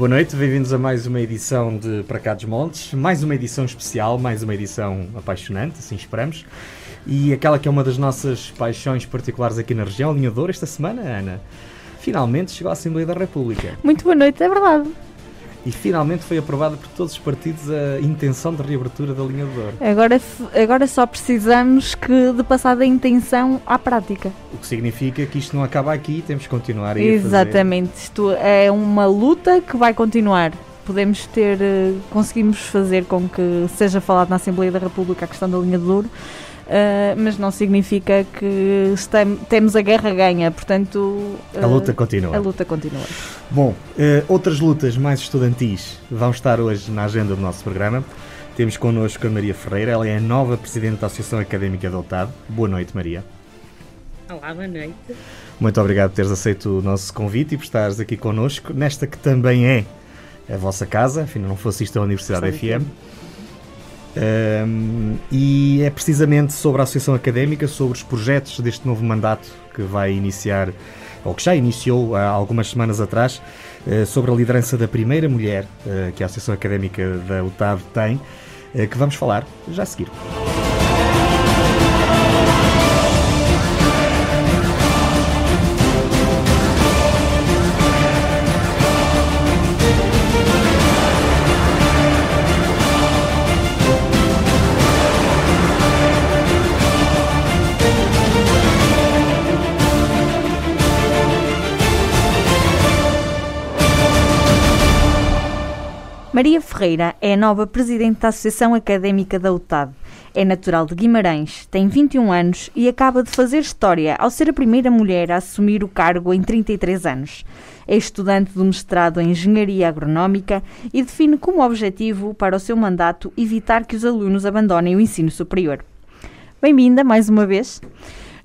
Boa noite, bem-vindos a mais uma edição de Para Cá dos Montes, mais uma edição especial, mais uma edição apaixonante, assim esperamos. E aquela que é uma das nossas paixões particulares aqui na região, Alinhador, esta semana, Ana, finalmente chegou à Assembleia da República. Muito boa noite, é verdade. E finalmente foi aprovada por todos os partidos a intenção de reabertura da linha de Douro. Agora, agora só precisamos que de passar da intenção à prática. O que significa que isto não acaba aqui, temos que continuar a Exatamente, fazer. isto é uma luta que vai continuar. Podemos ter, eh, conseguimos fazer com que seja falado na Assembleia da República a questão da linha de Douro, Uh, mas não significa que estamos, temos a guerra ganha, portanto... Uh, a luta continua. A luta continua. Bom, uh, outras lutas mais estudantis vão estar hoje na agenda do nosso programa. Temos connosco a Maria Ferreira, ela é a nova Presidente da Associação Académica de Otado. Boa noite, Maria. Olá, boa noite. Muito obrigado por teres aceito o nosso convite e por estares aqui connosco, nesta que também é a vossa casa, afinal não fosse isto a Universidade FM. Um, e é precisamente sobre a Associação Académica, sobre os projetos deste novo mandato que vai iniciar, ou que já iniciou há algumas semanas atrás, uh, sobre a liderança da primeira mulher uh, que a Associação Académica da UTAD tem, uh, que vamos falar já a seguir. Maria Ferreira é a nova presidente da Associação Académica da UTAD. É natural de Guimarães, tem 21 anos e acaba de fazer história ao ser a primeira mulher a assumir o cargo em 33 anos. É estudante do mestrado em Engenharia Agronómica e define como objetivo para o seu mandato evitar que os alunos abandonem o ensino superior. Bem-vinda mais uma vez.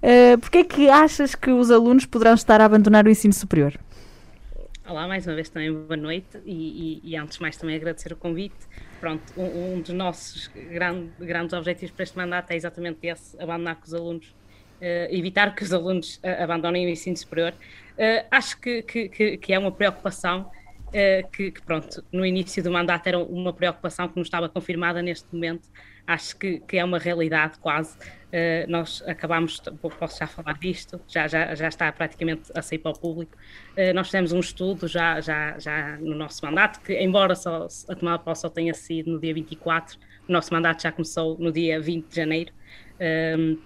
Uh, Porquê é que achas que os alunos poderão estar a abandonar o ensino superior? Olá, mais uma vez também boa noite e, e, e antes de mais também agradecer o convite. Pronto, um, um dos nossos grande, grandes objetivos para este mandato é exatamente esse, abandonar os alunos, uh, evitar que os alunos uh, abandonem o ensino superior. Uh, acho que, que, que, é uma preocupação que, que, pronto, no início do mandato era uma preocupação que não estava confirmada neste momento, acho que, que é uma realidade quase. Uh, nós acabamos, posso já falar disto, já, já, já está praticamente a sair para o público. Uh, nós fizemos um estudo já, já, já no nosso mandato, que embora só, a tomada de posse só tenha sido no dia 24, o nosso mandato já começou no dia 20 de janeiro. Uh,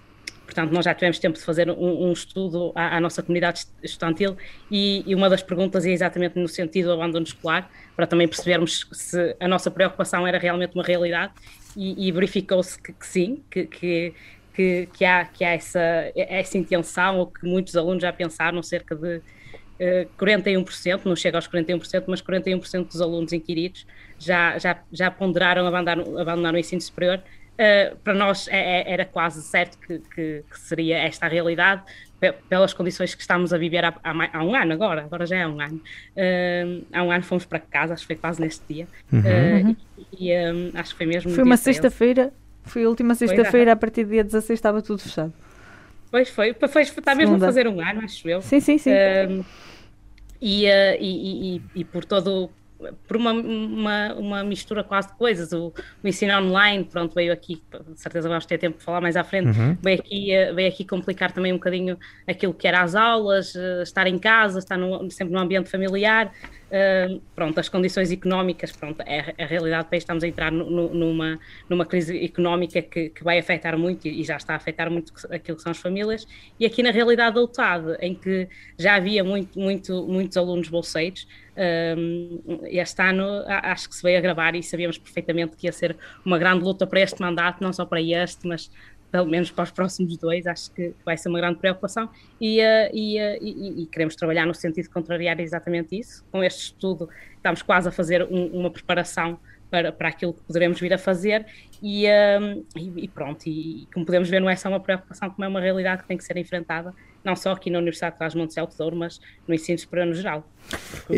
portanto, nós já tivemos tempo de fazer um, um estudo à, à, nossa comunidade estudantil e, e, uma das perguntas é exatamente no sentido do abandono escolar, para também percebermos se a nossa preocupação era realmente uma realidade e, e verificou-se que, que, sim, que, que, que, que, há, que há essa, essa intenção, ou que muitos alunos já pensaram, cerca de uh, eh, 41%, não chega aos 41%, mas 41% dos alunos inquiridos já, já, já ponderaram abandonar, abandonar o ensino superior. Uh, para nós é, é, era quase certo que, que, que, seria esta a realidade, pelas condições que estamos a viver há, há, há, um ano agora, agora já é um ano. Uh, há um ano fomos para casa, acho que foi quase neste dia, uhum. uh, e, e um, acho que foi mesmo. Foi uma sexta-feira, foi a última sexta-feira, a partir do dia 16 estava tudo fechado. Pois foi, foi, está mesmo a fazer um ano, acho eu. Sim, sim, sim. Uh, e, e, e, e, por todo por uma, uma, uma, mistura quase de coisas. O, o, ensino online, pronto, veio aqui, de certeza vamos ter tempo de falar mais à frente, uhum. veio, aqui, eh, veio aqui complicar também um bocadinho aquilo que era as aulas, eh, estar em casa, estar no, sempre no ambiente familiar. Uh, pronto, as condições económicas, pronto, é a realidade do país, estamos a entrar no, no, numa, numa crise económica que, que, vai afetar muito e já está a afetar muito aquilo que são as famílias, e aqui na realidade da UTAD, em que já havia muito, muito, muitos alunos bolseiros, este ano acho que se veio agravar e sabíamos perfeitamente que ia ser uma grande luta para este mandato, não só para este, mas pelo menos para os próximos dois, acho que vai ser uma grande preocupação e, uh, e, uh, e, e, queremos trabalhar no sentido de contrariar exatamente isso. Com este estudo, estamos quase a fazer um, uma preparação para, para aquilo que poderemos vir a fazer e, e, pronto. E, como podemos ver, não é só uma preocupação, como é uma realidade que tem que ser enfrentada não só aqui na Universidade de Trás-Montes e Alto Douro, mas no ensino superior no geral.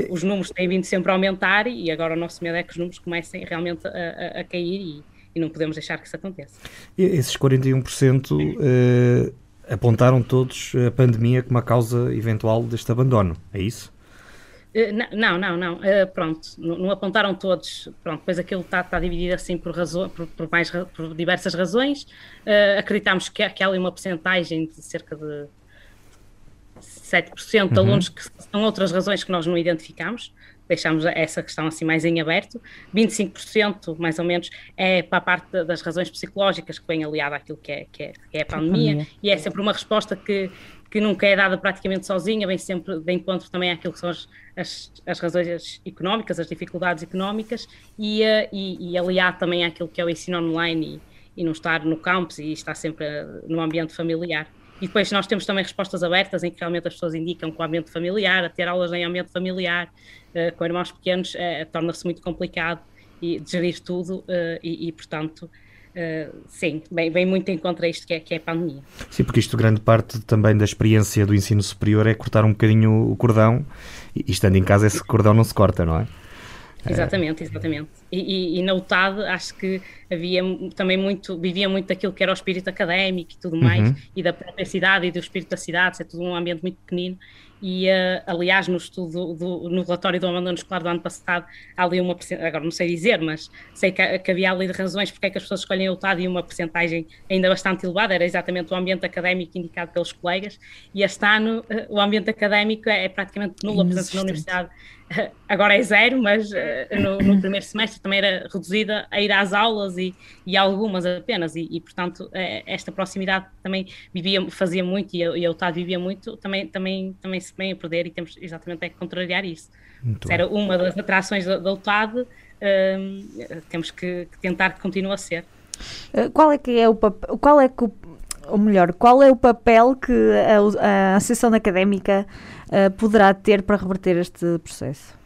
Os números têm vindo sempre a aumentar e agora o nosso medo é que os números comecem realmente a, a, a cair e, e, não podemos deixar que isso aconteça. E esses 41% eh, apontaram todos a pandemia como a causa eventual deste abandono, é isso? Não, não, não. Uh, pronto, não, apontaram todos. Pronto, depois aquilo está tá dividido assim por, razão, por, por, mais, por diversas razões. Uh, acreditamos que, que há ali uma porcentagem de cerca de 7% de uhum. alunos que são outras razões que nós não identificamos deixamos essa questão assim mais em aberto. 25%, mais ou menos, é para a parte das razões psicológicas que vem aliada àquilo que é, que é, que é a pandemia, pandemia, e é sempre uma resposta que, que nunca é dada praticamente sozinha, vem sempre de encontro também àquilo que são as, as, as razões económicas, as dificuldades económicas, e, uh, e, e aliado também àquilo que é o ensino online e, e não estar no campus e estar sempre uh, no ambiente familiar. E depois nós temos também respostas abertas em que realmente as pessoas indicam que o ambiente familiar, a ter aulas em ambiente familiar, uh, com irmãos pequenos, uh, torna-se muito complicado e de gerir tudo uh, e, e, portanto, sim, vem, bem muito em contra isto que é, que é a pandemia. Sim, porque isto grande parte também da experiência do ensino superior é cortar um bocadinho o cordão e estando em casa esse cordão não se corta, não é? Exatamente, exatamente. E, e, e, na UTAD acho que havia também muito, vivia muito daquilo que era o espírito académico e tudo mais, uhum. e da própria cidade e do espírito da cidade, é tudo um ambiente muito pequenino, e uh, aliás no estudo, do, no relatório do abandono escolar do ano passado, há ali uma, agora não sei dizer, mas sei que, que havia ali razões porque é que as pessoas escolhem a UTAD e uma percentagem ainda bastante elevada, era exatamente o ambiente académico indicado pelos colegas, e este ano uh, o ambiente académico é, é praticamente nulo, a presença na universidade agora é zero, mas uh, no, no, primeiro semestre também era reduzida a ir às aulas e, e algumas apenas, e, e portanto uh, esta proximidade também vivia, fazia muito e a, e UTAD vivia muito, também, também, também se vem a perder e temos exatamente é que contrariar isso. Se era uma das atrações da, da UTAD, uh, temos que, que, tentar que continue a ser. Eh, qual é que é o papel, qual é que o, ou melhor, qual é o papel que a, a Associação Académica uh, poderá ter para reverter este processo?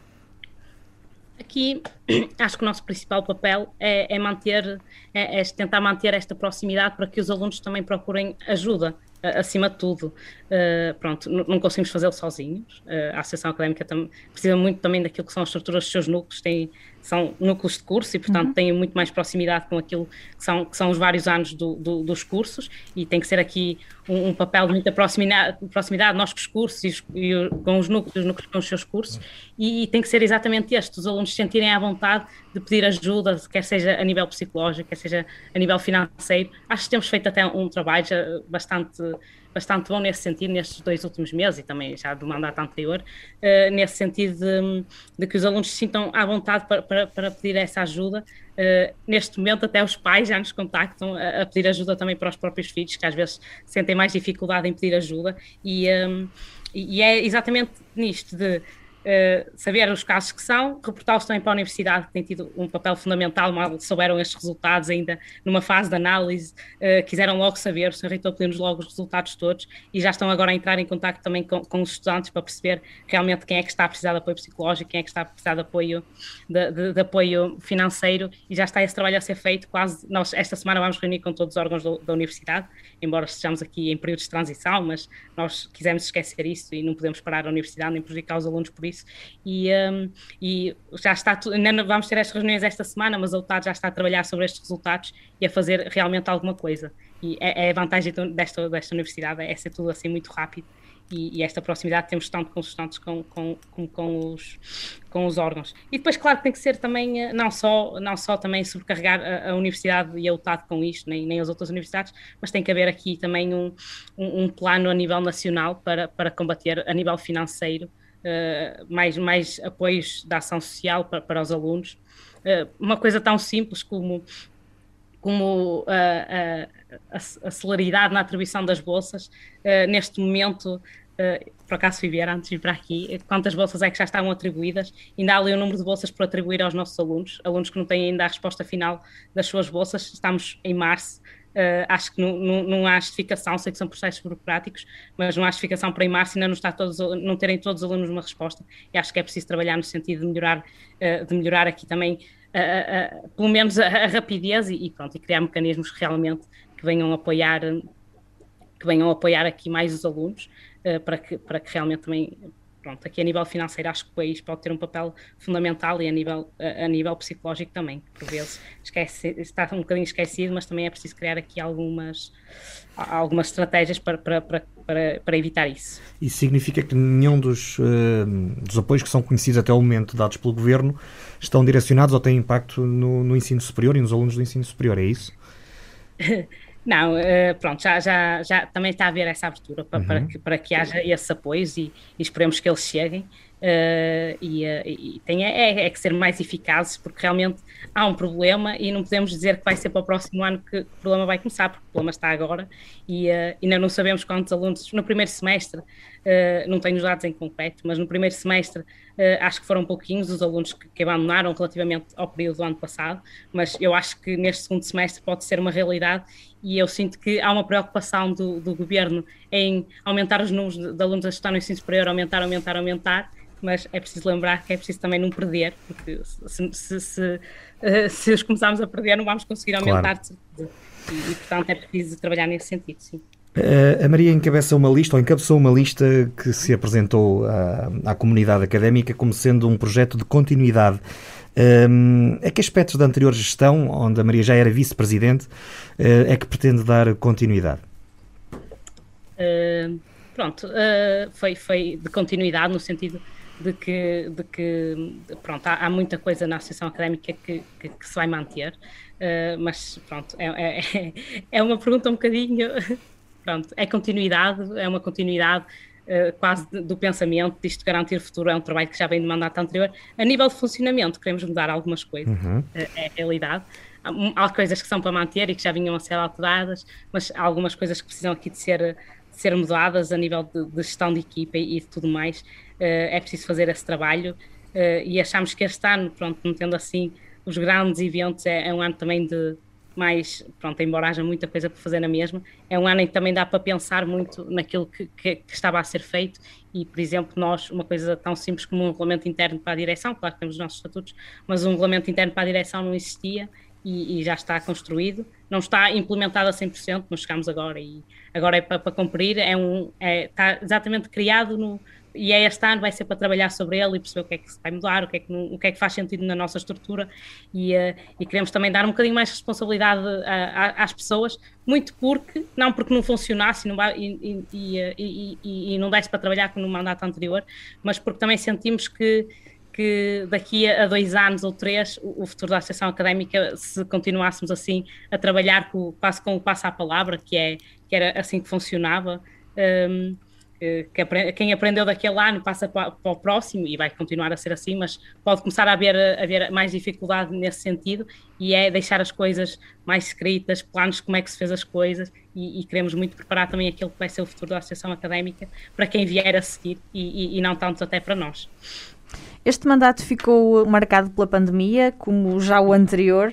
Aqui acho que o nosso principal papel é, é manter, é, é, tentar manter esta proximidade para que os alunos também procurem ajuda acima de tudo. Uh, pronto, não conseguimos fazê-lo sozinhos. Uh, a Associação Académica precisa muito também daquilo que são as estruturas dos seus núcleos, tem, são núcleos de curso e, portanto, uhum. têm muito mais proximidade com aquilo que são, que são os vários anos do, do, dos cursos e tem que ser aqui um, um papel de muita proximidade, proximidade nós com os cursos e, os, e com os núcleos, os núcleos com os seus cursos e, e, tem que ser exatamente este, os alunos se sentirem à vontade de pedir ajuda, quer seja a nível psicológico, quer seja a nível financeiro. Acho que temos feito até um trabalho bastante bastante bom nesse sentido nestes dois últimos meses e também já do mandato anterior, uh, nesse sentido de, de, que os alunos se sintam à vontade para, para, para pedir essa ajuda. Uh, neste momento, até os pais já nos contactam a, a, pedir ajuda também para os próprios filhos, que às vezes sentem mais dificuldade em pedir ajuda, e, um, eh, e é exatamente nisto de uh, saber os casos que são, reportá-los também para a universidade, que tem tido um papel fundamental, mal souberam estes resultados ainda numa fase de análise, uh, quiseram logo saber, o Sr. Reitor pediu-nos logo os resultados todos e já estão agora a entrar em contato também com, com, os estudantes para perceber realmente quem é que está a precisar de apoio psicológico, quem é que está a precisar de apoio, de, de, de apoio financeiro e já está esse trabalho a ser feito, quase, nós esta semana vamos reunir com todos os órgãos do, da universidade, embora estejamos aqui em períodos de transição, mas nós quisemos esquecer isso e não podemos parar a universidade nem prejudicar os alunos por isso isso. E, um, e já está, ainda vamos ter estas reuniões esta semana, mas a UTAD já está a trabalhar sobre estes resultados e a fazer realmente alguma coisa. E é, é a vantagem desta, desta universidade, é ser tudo assim muito rápido. E, e, esta proximidade temos tanto com os estudantes como com, com, com, os, com os órgãos. E depois, claro, tem que ser também, eh, não só, não só também sobrecarregar a, a universidade e a UTAD com isto, nem, nem as outras universidades, mas tem que haver aqui também um, um, um plano a nível nacional para, para combater a nível financeiro mais, mais apoios da ação social para, para os alunos. Uh, uma coisa tão simples como, como uh, a, a, celeridade na atribuição das bolsas, neste momento Uh, por acaso fui ver antes de vir para aqui, quantas bolsas é que já estavam atribuídas, ainda há ali o número de bolsas por atribuir aos nossos alunos, alunos que não têm ainda a resposta final das suas bolsas, estamos em março, Uh, acho que não, não, não, há justificação, sei que são processos burocráticos, mas não há justificação para em março ainda não, está todos, não terem todos os alunos uma resposta. E acho que é preciso trabalhar no sentido de melhorar, uh, de melhorar aqui também, uh, pelo menos, a, a rapidez e, e, pronto, e criar mecanismos realmente que venham apoiar, que venham apoiar aqui mais os alunos, para, que, para que realmente também pronto, aqui a nível financeiro acho que o país pode ter um papel fundamental e a nível, a, a nível psicológico também, que por vezes esquece, está um bocadinho esquecido, mas também é preciso criar aqui algumas, algumas estratégias para, para, para, para, evitar isso. Isso significa que nenhum dos, uh, dos apoios que são conhecidos até o momento dados pelo Governo estão direcionados ou têm impacto no, no ensino superior e nos alunos do ensino superior, é isso? Não, uh, pronto, já, já, já também está a haver essa abertura para, uhum. para, que, para que haja esses apoios e, e esperemos que eles cheguem. Uh, e, uh, e tem é, é, que ser mais eficazes, porque realmente há um problema e não podemos dizer que vai ser para o próximo ano que, o problema vai começar, porque o problema está agora e uh, ainda não sabemos quantos alunos no primeiro semestre, não tenho os dados em concreto, mas no primeiro semestre acho que foram pouquinhos os alunos que, que, abandonaram relativamente ao período do ano passado, mas eu acho que neste segundo semestre pode ser uma realidade e eu sinto que há uma preocupação do, do governo em aumentar os números de, de alunos a estudar no ensino superior, aumentar, aumentar, aumentar mas é preciso lembrar que é preciso também não perder, porque se, se, se, eh, se os começarmos a perder, não vamos conseguir aumentar claro. e, e, portanto, é preciso trabalhar nesse sentido, sim. Eh, a Maria encabeça uma lista, ou encabeçou uma lista que se apresentou à, à comunidade académica como sendo um projeto de continuidade. Um, ehm, a que aspectos da anterior gestão, onde a Maria já era vice-presidente, uh, é que pretende dar continuidade? Uh, pronto, uh, foi, foi de continuidade no sentido de que, de que pronto, há, há muita coisa na Associação Académica que, que, que se vai manter, mas pronto, é, é, é, uma pergunta um bocadinho, pronto, é continuidade, é uma continuidade uh, quase do pensamento, disto garantir o futuro, é um trabalho que já vem de mandato anterior. A nível de funcionamento, queremos mudar algumas coisas, uhum. uh, é a realidade. Há, há coisas que são para manter e que já vinham a ser alteradas, mas há algumas coisas que precisam aqui de ser ser mudadas a nível de, de gestão de equipa e, e tudo mais. Uh, é preciso fazer esse trabalho e achamos que este ano, pronto, não tendo assim os grandes eventos, é, é, um ano também de mais, pronto, embora haja muita coisa para fazer na mesma, é um ano em que também dá para pensar muito naquilo que, que, que, estava a ser feito. E, por exemplo, nós, uma coisa tão simples como um regulamento interno para a direção, claro que temos os nossos estatutos, mas um regulamento interno para a direção não existia e, e já está construído, não está implementado a 100%, mas chegamos agora. E agora é para, para cumprir, é um, é, está exatamente criado no, e é este ano vai ser para trabalhar sobre ele e perceber o que é que se vai mudar, o que é que, o que, é que faz sentido na nossa estrutura. E, uh, e queremos também dar um bocadinho mais responsabilidade às pessoas, muito porque, não porque não funcionasse não e, e, e, e, não desse para trabalhar como no mandato anterior, mas porque também sentimos que que daqui a dois anos ou três o, futuro da Associação Académica, se continuássemos assim a trabalhar com, quase com o passo à palavra, que, é, que era assim que funcionava, um, que quem aprendeu daquele ano passa para, para, o próximo e vai continuar a ser assim, mas pode começar a haver, a haver mais dificuldade nesse sentido e é deixar as coisas mais escritas, planos como é que se fez as coisas e, e, queremos muito preparar também aquilo que vai ser o futuro da Associação Académica para quem vier a seguir e, e, e não tanto até para nós. Este mandato ficou marcado pela pandemia, como já o anterior.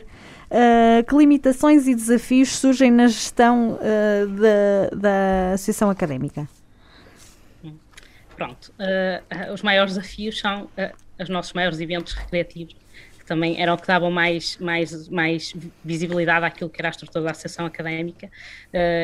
Uh, que limitações e desafios surgem na gestão uh, da, da Associação Académica? Pronto, uh, os maiores desafios são os nossos maiores eventos recreativos, que também eram que davam mais, mais, mais visibilidade àquilo que era a estrutura da Associação Académica,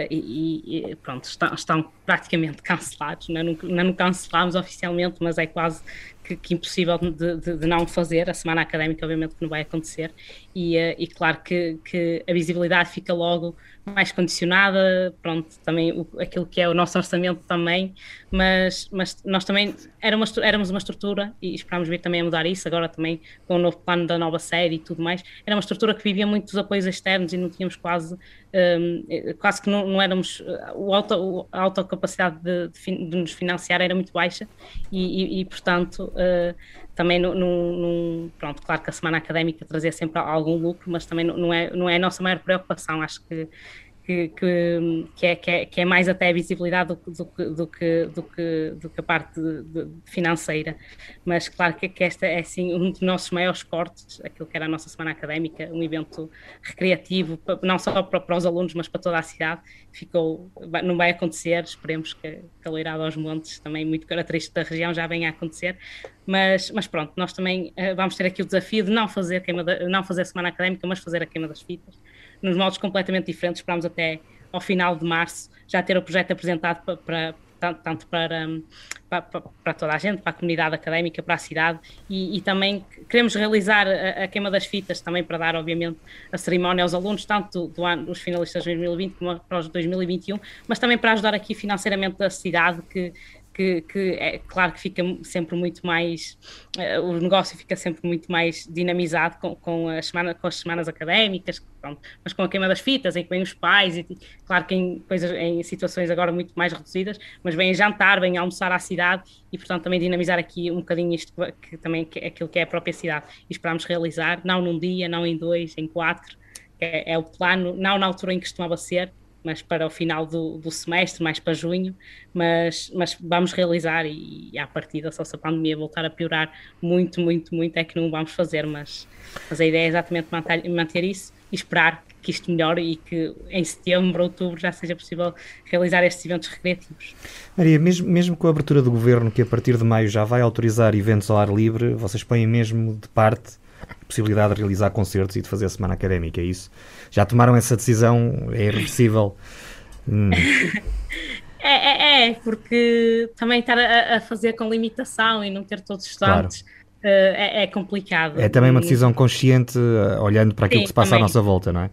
e, e, pronto, estão, estão praticamente cancelados, não, não, não cancelámos oficialmente, mas é quase que, que impossível de, de, de, não fazer. A semana académica, obviamente, que não vai acontecer, e, e claro que, que, a visibilidade fica logo mais condicionada, pronto, também o, aquilo que é o nosso orçamento também, mas, mas nós também éramos, éramos uma estrutura e esperámos vir também a mudar isso, agora também com o novo plano da nova série e tudo mais, era uma estrutura que vivia muito dos apoios externos e não tínhamos quase, um, quase que não, não éramos, o auto, a autocapacidade de, de, de, nos financiar era muito baixa. E, e, e portanto uh, também no, pronto, claro que a semana académica trazia sempre algum lucro, mas também não é, não é a nossa maior preocupação, acho que que, que, que, é, que, é, que é mais até a visibilidade do, do, do, que, do, que, do que a parte de, de financeira. Mas claro que, que esta é assim um dos nossos maiores cortes, aquilo que era a nossa semana académica, um evento recreativo, não só para, para os alunos, mas para toda a cidade. Ficou, não vai acontecer, esperemos que, que a Leirada aos Montes, também muito característico da região, já venha a acontecer. Mas, mas pronto, nós também uh, vamos ter aqui o desafio de não fazer, queima de, não fazer semana académica, mas fazer a queima das fitas nos modos completamente diferentes. Esperamos até ao final de março já ter o projeto apresentado para, para, tanto para, para, para, toda a gente, para a comunidade académica, para a cidade, e, e também queremos realizar a, a, queima das fitas também para dar, obviamente, a cerimónia aos alunos, tanto do ano dos finalistas de 2020 como para os de 2021, mas também para ajudar aqui financeiramente a cidade que que, que, é claro que fica sempre muito mais, uh, o negócio fica sempre muito mais dinamizado com, com, as, semana, com as semanas académicas, pronto, mas com a queima das fitas, em que vêm os pais, e claro que em, coisas, em situações agora muito mais reduzidas, mas vêm jantar, vêm almoçar à cidade e, portanto, também dinamizar aqui um bocadinho isto, que também que, aquilo que é a própria cidade. E esperamos realizar, não num dia, não em dois, em quatro, é, é o plano, não na altura em que costumava ser, mas para o final do, do semestre, mais para junho, mas, mas vamos realizar e, e à partida, só se a pandemia voltar a piorar muito, muito, muito, é que não vamos fazer, mas, mas a ideia é exatamente manter, manter isso e esperar que isto melhore e que em setembro, outubro já seja possível realizar estes eventos recreativos. Maria, mesmo, mesmo com a abertura do governo, que a partir de maio já vai autorizar eventos ao ar livre, vocês põem mesmo de parte possibilidade de realizar concertos e de fazer a semana académica, é isso? Já tomaram essa decisão? É irreversível? Hum. É, é, é, porque também estar a, a, fazer com limitação e não ter todos os estudantes claro. uh, é, é, complicado. É também uma decisão consciente, uh, olhando para aquilo Sim, que se passa também. à nossa volta, não é?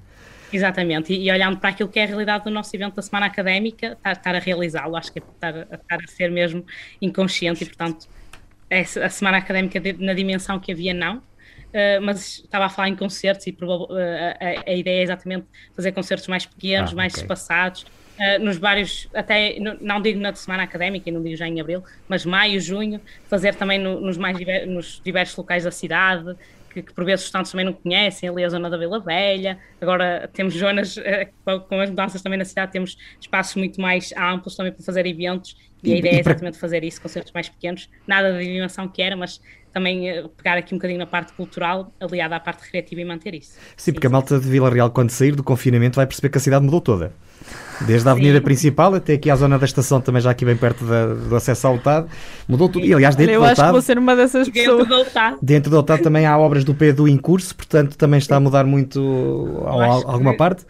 Exatamente, e, e, olhando para aquilo que é a realidade do nosso evento da semana académica, estar, estar a realizá-lo, acho que é estar, estar, a ser mesmo inconsciente e, portanto, a semana académica na dimensão que havia, não, Uh, mas estava a falar em concertos e uh, a, a, ideia é exatamente fazer concertos mais pequenos, ah, mais okay. espaçados, uh, nos vários, até no, não digo na semana académica, não digo já em abril, mas maio, junho, fazer também no, nos mais diver, nos diversos locais da cidade, que, que, por vezes os estudantes também não conhecem, ali a zona da Vila Velha. Agora temos zonas, com as mudanças também na cidade, temos espaços muito mais amplos também para fazer eventos. E, e a ideia e é exatamente para... fazer isso, concertos mais pequenos, nada da dimensão que era, mas também eh, pegar aqui um bocadinho na parte cultural, aliada à parte recreativa e manter isso. Sim, porque sim. a malta de Vila Real, quando sair do confinamento, vai perceber que a cidade mudou toda. Desde a avenida sim. principal até aqui à zona da estação, também já aqui bem perto da, do acesso ao Otado, mudou tudo. E aliás, dentro Eu do acho que vou ser uma dessas pessoas. Dentro do Dentro do Otado também há obras do PEDU em curso, portanto também está a mudar muito alguma que... parte.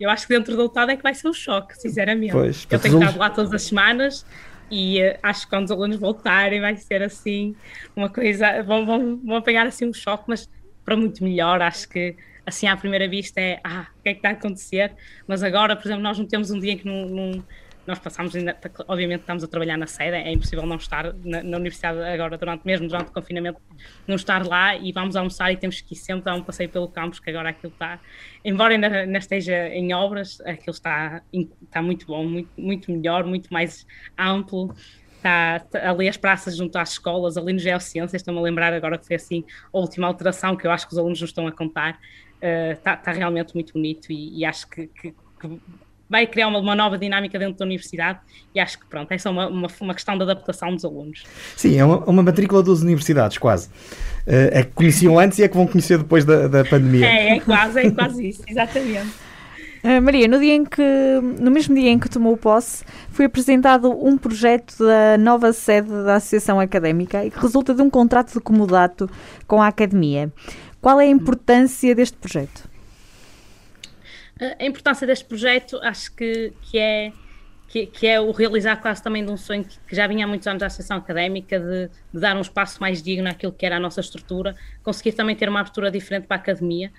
Eu acho que dentro do Otado é que vai ser um choque, sinceramente. Pois, Eu tenho estado lá todas as semanas e uh, acho que quando os alunos voltarem vai ser assim uma coisa, vão, vão, vão apanhar assim um choque, mas para muito melhor, acho que assim à primeira vista é ah, o que é que está a acontecer? Mas agora, por exemplo, nós não temos um dia que não, não nós passamos ainda, obviamente estamos a trabalhar na sede, é impossível não estar na, na, universidade agora, durante, mesmo durante o confinamento, não estar lá e vamos almoçar e temos que ir sempre dar um passeio pelo campus, que agora aquilo está, embora ainda, ainda esteja em obras, aquilo está, está muito bom, muito, muito melhor, muito mais amplo, Está, ali as praças junto às escolas, ali no Geociências, estou-me a lembrar agora que foi assim a última alteração que eu acho que os alunos nos estão a contar, uh, está, realmente muito bonito e, e acho que, que, que, vai criar uma, uma, nova dinâmica dentro da universidade e acho que pronto, é só uma, uma, uma questão de adaptação dos alunos. Sim, é uma, uma matrícula das universidades, quase. Uh, é que conheciam antes e é que vão conhecer depois da, da pandemia. É, é quase, é quase isso, exatamente. Uh, Maria, no, dia em que, no mesmo dia em que tomou posse, foi apresentado um projeto da nova sede da Associação Académica e que resulta de um contrato de comodato com a Academia. Qual é a importância deste projeto? A importância deste projeto acho que, que é que, que, é o realizar quase também de um sonho que, já vinha há muitos anos da Associação Académica, de, de, dar um espaço mais digno àquilo que era a nossa estrutura, conseguir também ter uma abertura diferente para a academia.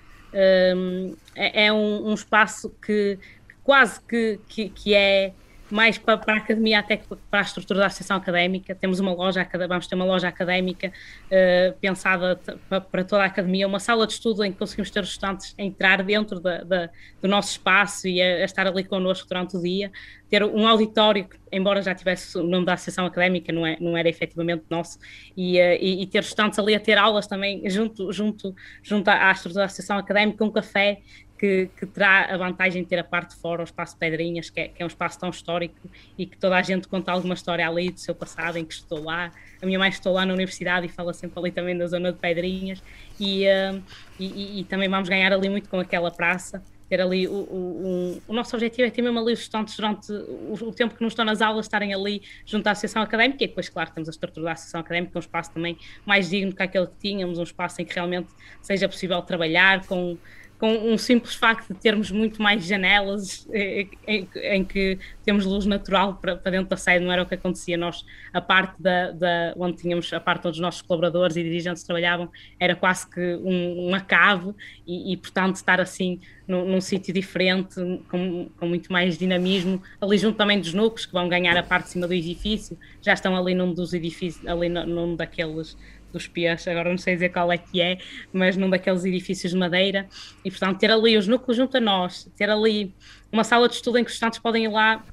Um, é, é um, um, espaço que, que quase que, que, é mais para, para, a academia até que para a estrutura da associação académica. Temos uma loja, vamos ter uma loja académica uh, pensada para, toda a academia, uma sala de estudo em que conseguimos ter os estudantes a entrar dentro da, da, do nosso espaço e a, a, estar ali connosco durante o dia. Ter um auditório, embora já tivesse o nome da associação académica, não, é, não era efetivamente nosso, e, uh, e, e, ter estudantes ali a ter aulas também junto, junto, junto à estrutura da associação académica, um café que, que, terá a vantagem de ter a parte de fora, o espaço Pedrinhas, que é, que é, um espaço tão histórico e que toda a gente conta alguma história ali do seu passado, em que estou lá. A minha mãe estou lá na universidade e fala sempre ali também da zona de Pedrinhas. E, uh, e, e, também vamos ganhar ali muito com aquela praça. Ter ali o, o, o, o nosso objetivo é ter mesmo ali os estudantes durante o, o, tempo que não estão nas aulas estarem ali junto à Associação Académica e depois, claro, temos a estrutura da Associação Académica, um espaço também mais digno que aquele que tínhamos, um espaço em que realmente seja possível trabalhar com com um simples facto de termos muito mais janelas em, em, em que temos luz natural para, para, dentro da sede, não era o que acontecia. Nós, a parte da, da, onde tínhamos a parte onde os nossos colaboradores e dirigentes trabalhavam, era quase que um, uma cave e, e, portanto, estar assim num, num sítio diferente, com, com, muito mais dinamismo, ali junto também dos núcleos que vão ganhar a parte de cima do edifício, já estão ali num dos edifícios, ali num daqueles dos pés, agora não sei dizer qual é que é, mas num daqueles edifícios de madeira, e portanto ter ali os núcleos junto a nós, ter ali uma sala de estudo em que os estudantes podem ir lá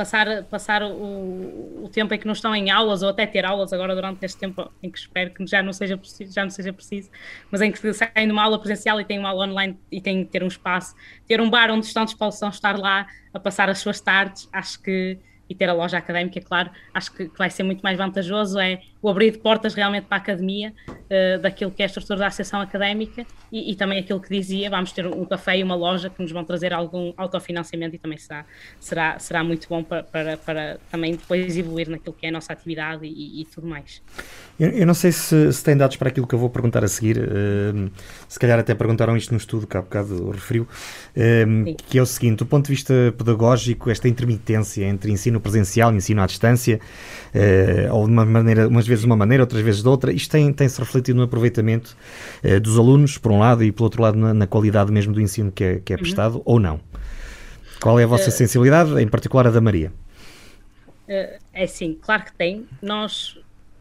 passar, passar o, o, tempo em que não estão em aulas ou até ter aulas agora durante este tempo em que espero que já não seja já não seja preciso, mas em que saem de uma aula presencial e têm uma aula online e têm que ter um espaço, ter um bar onde os estudantes possam estar lá a passar as suas tardes, acho que e ter a loja académica, claro, acho que, que vai ser muito mais vantajoso é o abrir de portas realmente para a academia, uh, daquilo que é a estrutura da associação académica e, e, também aquilo que dizia, vamos ter um café e uma loja que nos vão trazer algum autofinanciamento e também será, será, será muito bom para, para, para também depois evoluir naquilo que é a nossa atividade e, e tudo mais. Eu, eu, não sei se, se tem dados para aquilo que eu vou perguntar a seguir, uh, se calhar até perguntaram isto no estudo que há bocado referiu, uh, que é o seguinte, do ponto de vista pedagógico, esta intermitência entre ensino presencial e ensino à distância, uh, ou de uma maneira, umas vezes de uma maneira, outras vezes de outra, isto tem, tem-se refletido no aproveitamento dos alunos, por um lado, e por outro lado na, na qualidade mesmo do ensino que é, que é uhum. prestado, uhum. ou não? Qual é a vossa sensibilidade, em particular a da Maria? É sim, claro que tem. Nós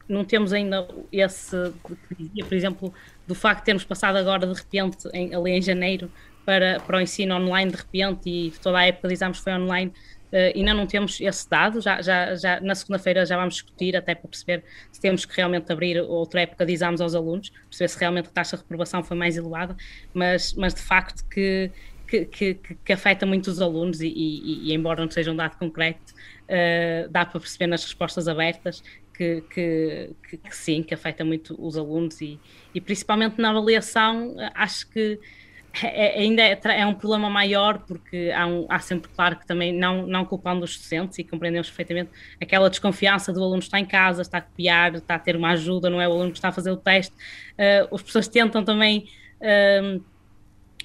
não temos ainda esse, por exemplo, do facto de termos passado agora de repente, em, ali em janeiro, para, para o ensino online de repente e toda a época de exames foi online, uh, ainda não temos esse dado, já, já, já na segunda-feira já vamos discutir até para perceber se temos que realmente abrir outra época de exames aos alunos, perceber se realmente a taxa de reprovação foi mais elevada, mas, mas de facto que, que, que, que afeta muito os alunos e, e, e, embora não seja um dado concreto, uh, dá para perceber nas respostas abertas que, que, sim, que afeta muito os alunos e, e principalmente na avaliação, acho que é, é ainda é, é, um problema maior porque há, um, há, sempre, claro, que também não, não culpando os docentes e compreendemos perfeitamente aquela desconfiança do aluno estar em casa, está a copiar, está a ter uma ajuda, não é o aluno que está a fazer o teste. Uh, as pessoas tentam também. Uh,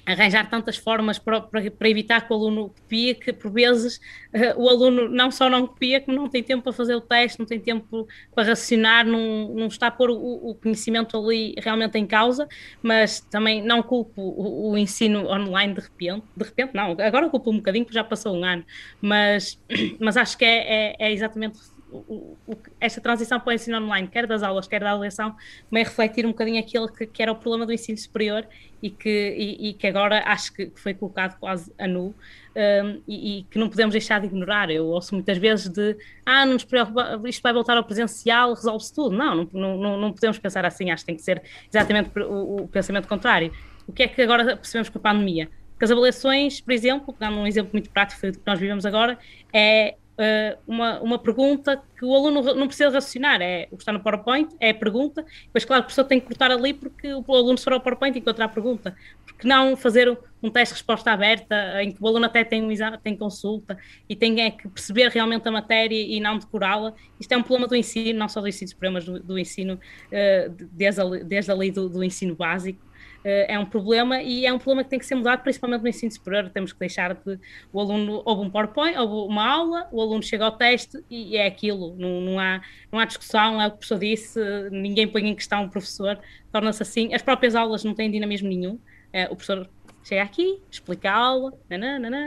arranjar tantas formas para, para, para, evitar que o aluno copie, que por vezes uh, o aluno não só não copia, como não tem tempo para fazer o teste, não tem tempo para raciocinar, não, não está a pôr o, o conhecimento ali realmente em causa, mas também não culpo o, o, ensino online de repente, de repente não, agora culpo um bocadinho porque já passou um ano, mas, mas acho que é, é, é exatamente o, o, esta transição para o ensino online, quer das aulas, quer da avaliação, também refletir um bocadinho aquilo que, que, era o problema do ensino superior e que, e, e que agora acho que foi colocado quase a nu um, e, e, que não podemos deixar de ignorar. Eu ouço muitas vezes de ah, não nos preocupa, isto vai voltar ao presencial, resolve-se tudo. Não, não, não, não, podemos pensar assim, acho que tem que ser exatamente o, o pensamento contrário. O que é que agora percebemos com a pandemia? Porque as avaliações, por exemplo, dando um exemplo muito prático do que nós vivemos agora, é uh, uma, uma pergunta que o aluno não precisa raciocinar, é o que está no PowerPoint, é a pergunta, depois, claro, o professor tem que cortar ali porque o aluno, se for ao PowerPoint, encontra a pergunta. Porque não fazer um teste de resposta aberta, em que o aluno até tem, um tem consulta e tem é que perceber realmente a matéria e não decorá-la. Isto é um problema do ensino, não só do ensino superior, mas do, do ensino, uh, desde, a, desde a lei do, do ensino básico. Eh, é um problema e é um problema que tem que ser mudado, principalmente no ensino superior. Temos que deixar de o aluno houve um PowerPoint, houve uma aula, o aluno chega ao teste e é aquilo, não, não, há, não há discussão, é o que o professor disse, ninguém põe em questão o professor, torna-se assim. As próprias aulas não têm dinamismo nenhum. É, o professor chega aqui, explica a aula,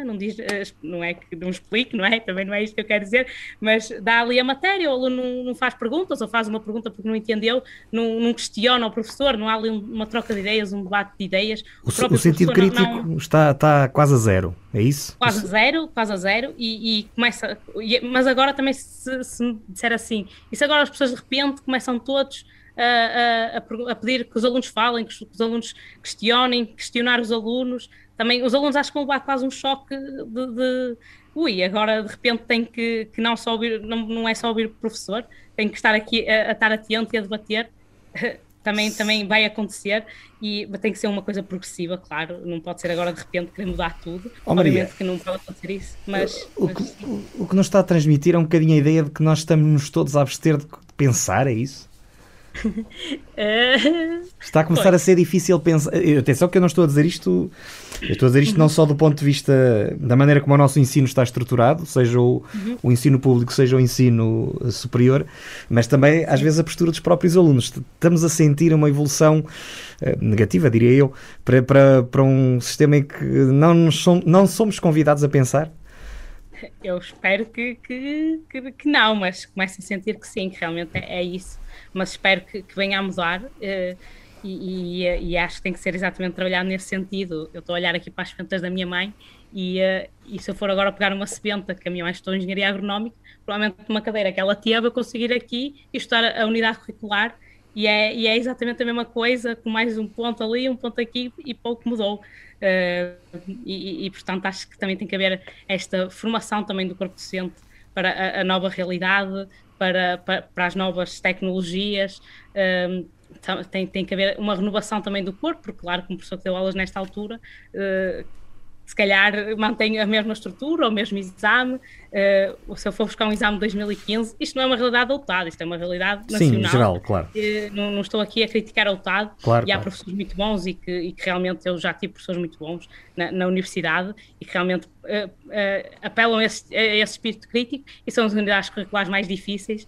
não diz, eh, não é que não explique, não é? Também não é isto que eu quero dizer, mas dá ali a matéria, o aluno não, não faz perguntas, ou faz uma pergunta porque não entendeu, não, não questiona o professor, não há ali uma troca de ideias, um debate de ideias. O, o, o sentido crítico não, está, está quase a zero, é isso? Quase a zero, quase a zero, e, e começa, mas agora também se, se me disser assim, e se agora as pessoas de repente começam todos a, a, a, pedir que os alunos falem, que os, que os, alunos questionem, questionar os alunos. Também os alunos acho que vão levar quase um choque de, de ui, agora de repente tem que, que não só ouvir, não, não é só ouvir o professor, tem que estar aqui a, a estar atento e a debater. também, também vai acontecer e tem que ser uma coisa progressiva, claro, não pode ser agora de repente querer mudar tudo. Oh, Obviamente que não pode acontecer isso, mas. O, mas, que, o que nos está a transmitir é um bocadinho a ideia de que nós estamos todos a abster de pensar, é isso? Está a começar pois. a ser difícil pensar. Atenção que eu não estou a dizer isto. Eu estou a dizer isto não só do ponto de vista da maneira como o nosso ensino está estruturado, seja o, uhum. o ensino público, seja o ensino superior, mas também às vezes a postura dos próprios alunos. Estamos a sentir uma evolução eh, negativa, diria eu, para, para, para um sistema em que não, somos, não somos convidados a pensar eu espero que, que, que, que, não, mas começo a sentir que sim, que realmente é, é isso. Mas espero que, que venha a mudar uh, e, e, e, acho que tem que ser exatamente trabalhado nesse sentido. Eu estou a olhar aqui para as fentas da minha mãe e, uh, e se eu for agora pegar uma sebenta, que a minha mãe estudou engenharia agronómica, provavelmente uma cadeira que ela teve, eu conseguir aqui e estudar a unidade curricular e é, e é exatamente a mesma coisa, com mais um ponto ali, um ponto aqui e pouco mudou. Uh, e, e, portanto, acho que também tem que haver esta formação também do corpo docente para a, a nova realidade, para, para, para, as novas tecnologias. Uh, tem, tem que haver uma renovação também do corpo, porque, claro, como professor que deu aulas nesta altura, uh, se calhar mantém a mesma estrutura, o mesmo exame. Uh, se eu for buscar um exame de 2015, isto não é uma realidade doutada, isto é uma realidade nacional. Sim, geral, claro. Uh, não, não, estou aqui a criticar a UTAD, claro, e há claro. professores muito bons e que, e que, realmente eu já tive professores muito bons na, na universidade e que realmente uh, apelam a esse, a esse, espírito crítico e são as unidades curriculares mais difíceis,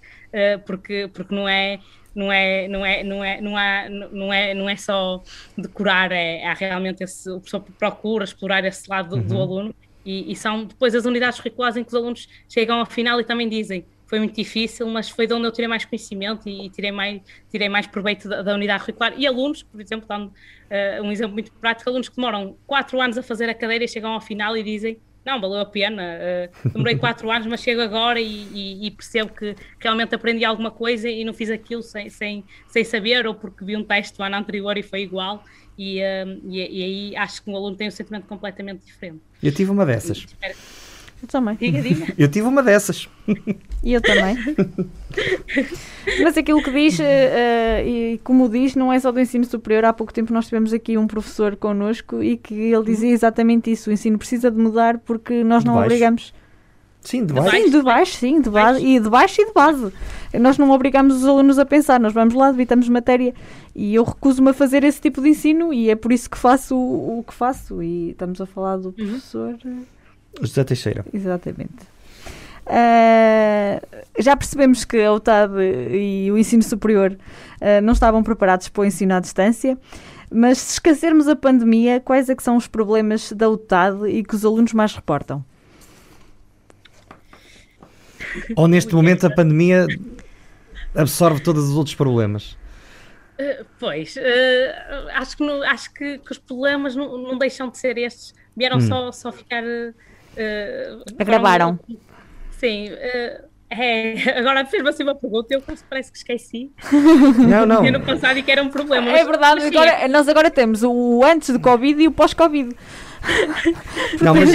porque, porque não é não é, não é, não é, não é, não é, não é só decorar, é, realmente esse, o professor procura explorar esse lado do, uhum. do aluno e, e, são depois as unidades curriculares em que os alunos chegam ao final e também dizem foi muito difícil, mas foi de onde eu tirei mais conhecimento e, e tirei, mais, tirei mais proveito da, da, unidade curricular. E alunos, por exemplo, dando uh, um exemplo muito prático, alunos que demoram quatro anos a fazer a cadeira e chegam ao final e dizem não, valeu a pena. Uh, demorei quatro anos, mas chego agora e, e, e, percebo que realmente aprendi alguma coisa e não fiz aquilo sem, sem, sem saber ou porque vi um teste do ano anterior e foi igual. E, uh, e, e, aí acho que um aluno tem um sentimento completamente diferente. Eu tive uma dessas. Eu também. Diga, diga. Eu tive uma dessas. E eu também. Mas aquilo que diz, uh, e como diz, não é só do ensino superior. Há pouco tempo nós tivemos aqui um professor connosco e que ele dizia exatamente isso. O ensino precisa de mudar porque nós não obrigamos. Sim, de baixo. Sim, de baixo, sim, de base, e de baixo e de base. Nós não obrigamos os alunos a pensar, nós vamos lá, debitamos matéria e eu recuso-me a fazer esse tipo de ensino e é por isso que faço o, o que faço. E estamos a falar do uhum. professor. Uhum José Teixeira. Exatamente. Uh, já percebemos que a UTAD e o ensino superior uh, não estavam preparados para o ensino à distância, mas se esquecermos a pandemia, quais é que são os problemas da UTAD e que os alunos mais reportam? Ou neste momento a pandemia absorve todos os outros problemas? Uh, pois, acho, que, não, acho que, que, os problemas não, não, deixam de ser estes, vieram hum. só, só ficar Uh, Agravaram. Sim. Uh, é, agora fez-me assim uma pergunta e eu parece que esqueci. Não, não. Eu no passado e que era um problema. É verdade, agora, nós agora temos o antes do Covid e o pós-Covid. Não, mas,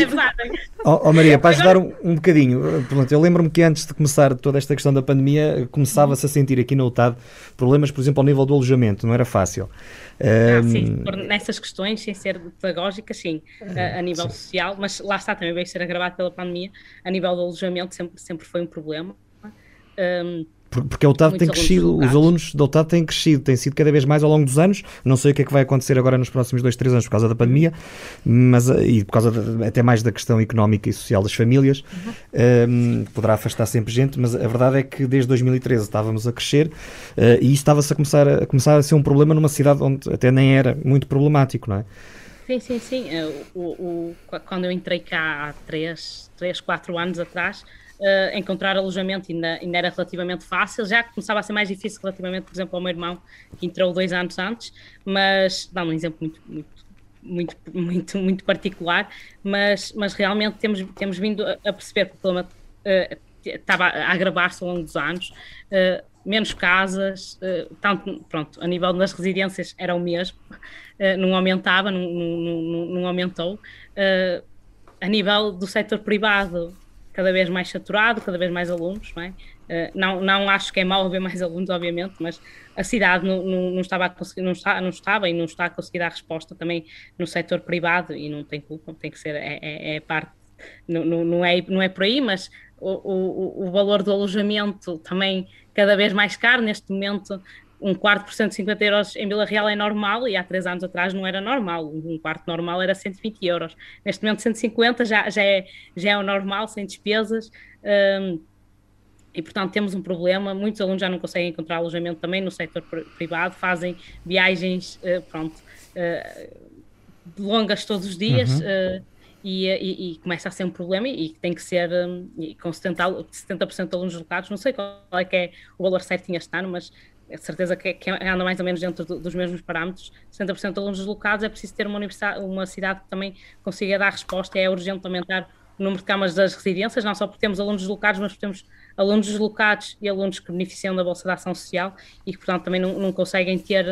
oh, oh Maria, para ajudar um, um bocadinho, pronto, eu lembro-me que antes de começar toda esta questão da pandemia, começava-se a sentir aqui na UTAD problemas, por exemplo, ao nível do alojamento, não era fácil. Ah, um, sim, por, nessas questões, sem ser pedagógicas, sim, a, a nível sim. social, mas lá está, também veio ser agravado pela pandemia, a nível do alojamento sempre, sempre foi um problema. Um, porque a UTAD tem crescido, os alunos da UTAD têm crescido, têm sido cada vez mais ao longo dos anos. Não sei o que é que vai acontecer agora nos próximos dois, três anos por causa da pandemia, mas eh, e por causa de, até mais da questão económica e social das famílias. Uhum. Um, ehm, poderá afastar sempre gente, mas a verdade é que desde 2013 estávamos a crescer uh, e isso estava-se a começar a, começar a ser um problema numa cidade onde até nem era muito problemático, não é? Sim, sim, sim. Eh, o, o, quando eu entrei cá há 3, 3 4 anos atrás, uh, encontrar alojamento ainda, ainda era relativamente fácil, já começava a ser mais difícil relativamente, por exemplo, ao meu irmão, que entrou dois anos antes, mas dá um exemplo muito, muito muito, muito, muito particular, mas, mas realmente temos, temos vindo a, perceber que o problema uh, estava a agravar-se ao longo dos anos, uh, menos casas, uh, tanto, pronto, a nível das residências era o mesmo, não aumentava, não, não, não, não aumentou. a nível do setor privado, cada vez mais saturado, cada vez mais alunos, não é? Uh, não, não acho que é mau haver mais alunos, obviamente, mas a cidade não, não, não, estava a conseguir, não, está, não estava e não está a conseguir dar resposta também no setor privado e não tem culpa, tem que ser, é, é, é parte, não, não, não, é, não é por aí, mas o, o, o valor do alojamento também cada vez mais caro, neste momento um quarto por 150 euros em Vila Real é normal e há três anos atrás não era normal. Um quarto normal era 120 euros. Neste momento, 150 já, já, é, já é o normal, sem despesas. Um, e, portanto, temos um problema. Muitos alunos já não conseguem encontrar alojamento também no setor privado, fazem viagens, uh, pronto, uh, longas todos os dias. Uhum. Uh, e, e, e, começa a ser um problema e, tem que ser um, com 70%, 70 de alunos locados, não sei qual é que é o valor certinho este ano, mas é certeza que, que, anda mais ou menos dentro do, dos mesmos parâmetros, 70% de alunos deslocados, é preciso ter uma, universidade, uma cidade que também consiga dar resposta, é urgente aumentar o número de camas das residências, não só porque temos alunos deslocados, mas porque temos alunos deslocados e alunos que beneficiam da Bolsa de Ação Social e que, portanto, também não, não conseguem ter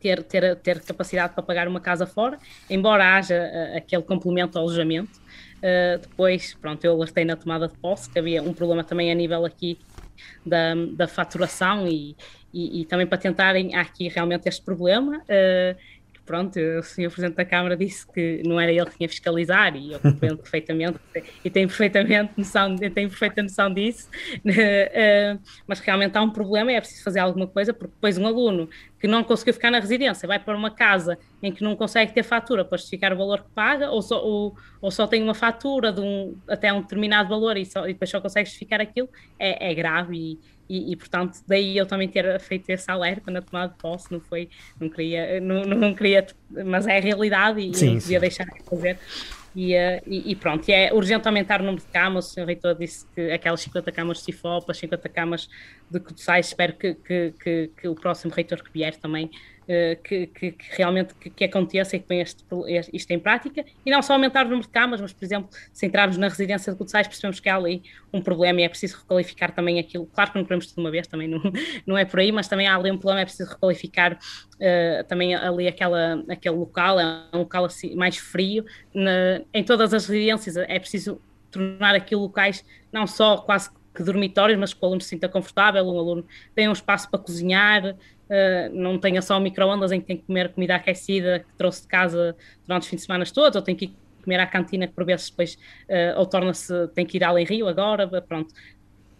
ter, ter, ter capacidade para pagar uma casa fora, embora haja uh, aquele complemento ao alojamento. Uh, depois, pronto, eu alertei na tomada de posse que havia um problema também a nível aqui da, da faturação e, e, e também para tentarem, há aqui realmente este problema. Uh, pronto, o senhor Presidente da Câmara disse que não era ele que tinha fiscalizar e eu compreendo perfeitamente e tenho perfeitamente noção, tenho perfeita noção disso, uh, mas realmente há um problema e é preciso fazer alguma coisa porque depois um aluno que não conseguiu ficar na residência vai para uma casa em que não consegue ter fatura para justificar o valor que paga ou só, ou, ou só tem uma fatura de um, até um determinado valor e, só, e depois só consegue justificar aquilo, é, é grave e, e, e, portanto daí eu também ter feito esse alerta na tomada de posse não foi não queria não, não queria mas é a realidade e sim, não podia sim. deixar de fazer e, e, pronto, e é urgente aumentar o número de camas, o senhor reitor disse que aquelas 50 camas de CIFOP, as 50 camas de Cotossais, espero que, que, que, que, o próximo reitor que vier também que, que, que, realmente que, que, aconteça e que ponha este, isto em prática, e não só aumentar o número de camas, mas, por exemplo, se entrarmos na residência de Cotossais, percebemos que há ali um problema e é preciso requalificar também aquilo. Claro que não queremos tudo uma vez, também não, não é por aí, mas também há ali um problema, é preciso requalificar uh, também ali aquela, aquele local, é um local assim, mais frio. Na, em todas as residências é preciso tornar aquilo locais não só quase que dormitórios, mas que o aluno se sinta confortável, um aluno tenha um espaço para cozinhar, Uh, não tenha só micro-ondas em que tem que comer comida aquecida que trouxe de casa durante os fins de semana todos, ou tem que ir comer à cantina que por vezes depois uh, ou torna-se, tem que ir além rio agora, pronto.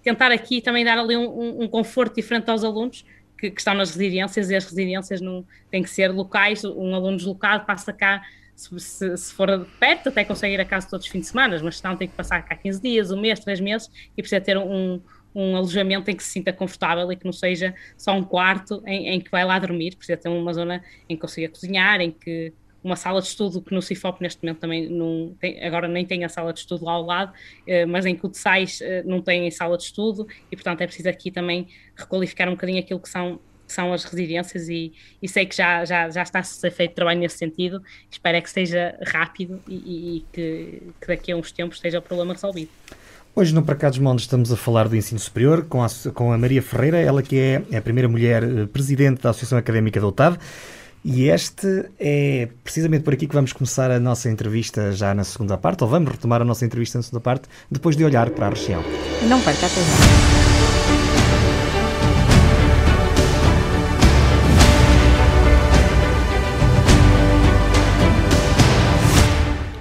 Tentar aqui também dar ali um, um conforto diferente aos alunos que, que, estão nas residências e as residências não têm que ser locais, um aluno deslocado passa cá se, se, se, for perto, até consegue ir a casa todos os fins de semana, mas se não, tem que passar cá 15 dias, um mês, três meses e precisa ter um, um alojamento em que se sinta confortável e que não seja só um quarto em, em que vai lá dormir, precisa ter uma zona em que consiga cozinhar, em que uma sala de estudo que no CIFOP neste momento também não tem, agora nem tem a sala de estudo lá ao lado, eh, mas em que o de SAIS eh, não tem sala de estudo e portanto é preciso aqui também requalificar um bocadinho aquilo que são que são as residências e, e, sei que já, já, já está a ser feito trabalho nesse sentido. Espero é que seja rápido e, e, e que, que, daqui a uns tempos esteja o problema resolvido. Hoje no Para Cá dos estamos a falar do ensino superior com a, com a Maria Ferreira, ela que é, a primeira mulher eh, presidente da Associação Académica da OTAV. E este é precisamente por aqui que vamos começar a nossa entrevista já na segunda parte, ou vamos retomar a nossa entrevista na segunda parte, depois de olhar para a região. Não perca atenção.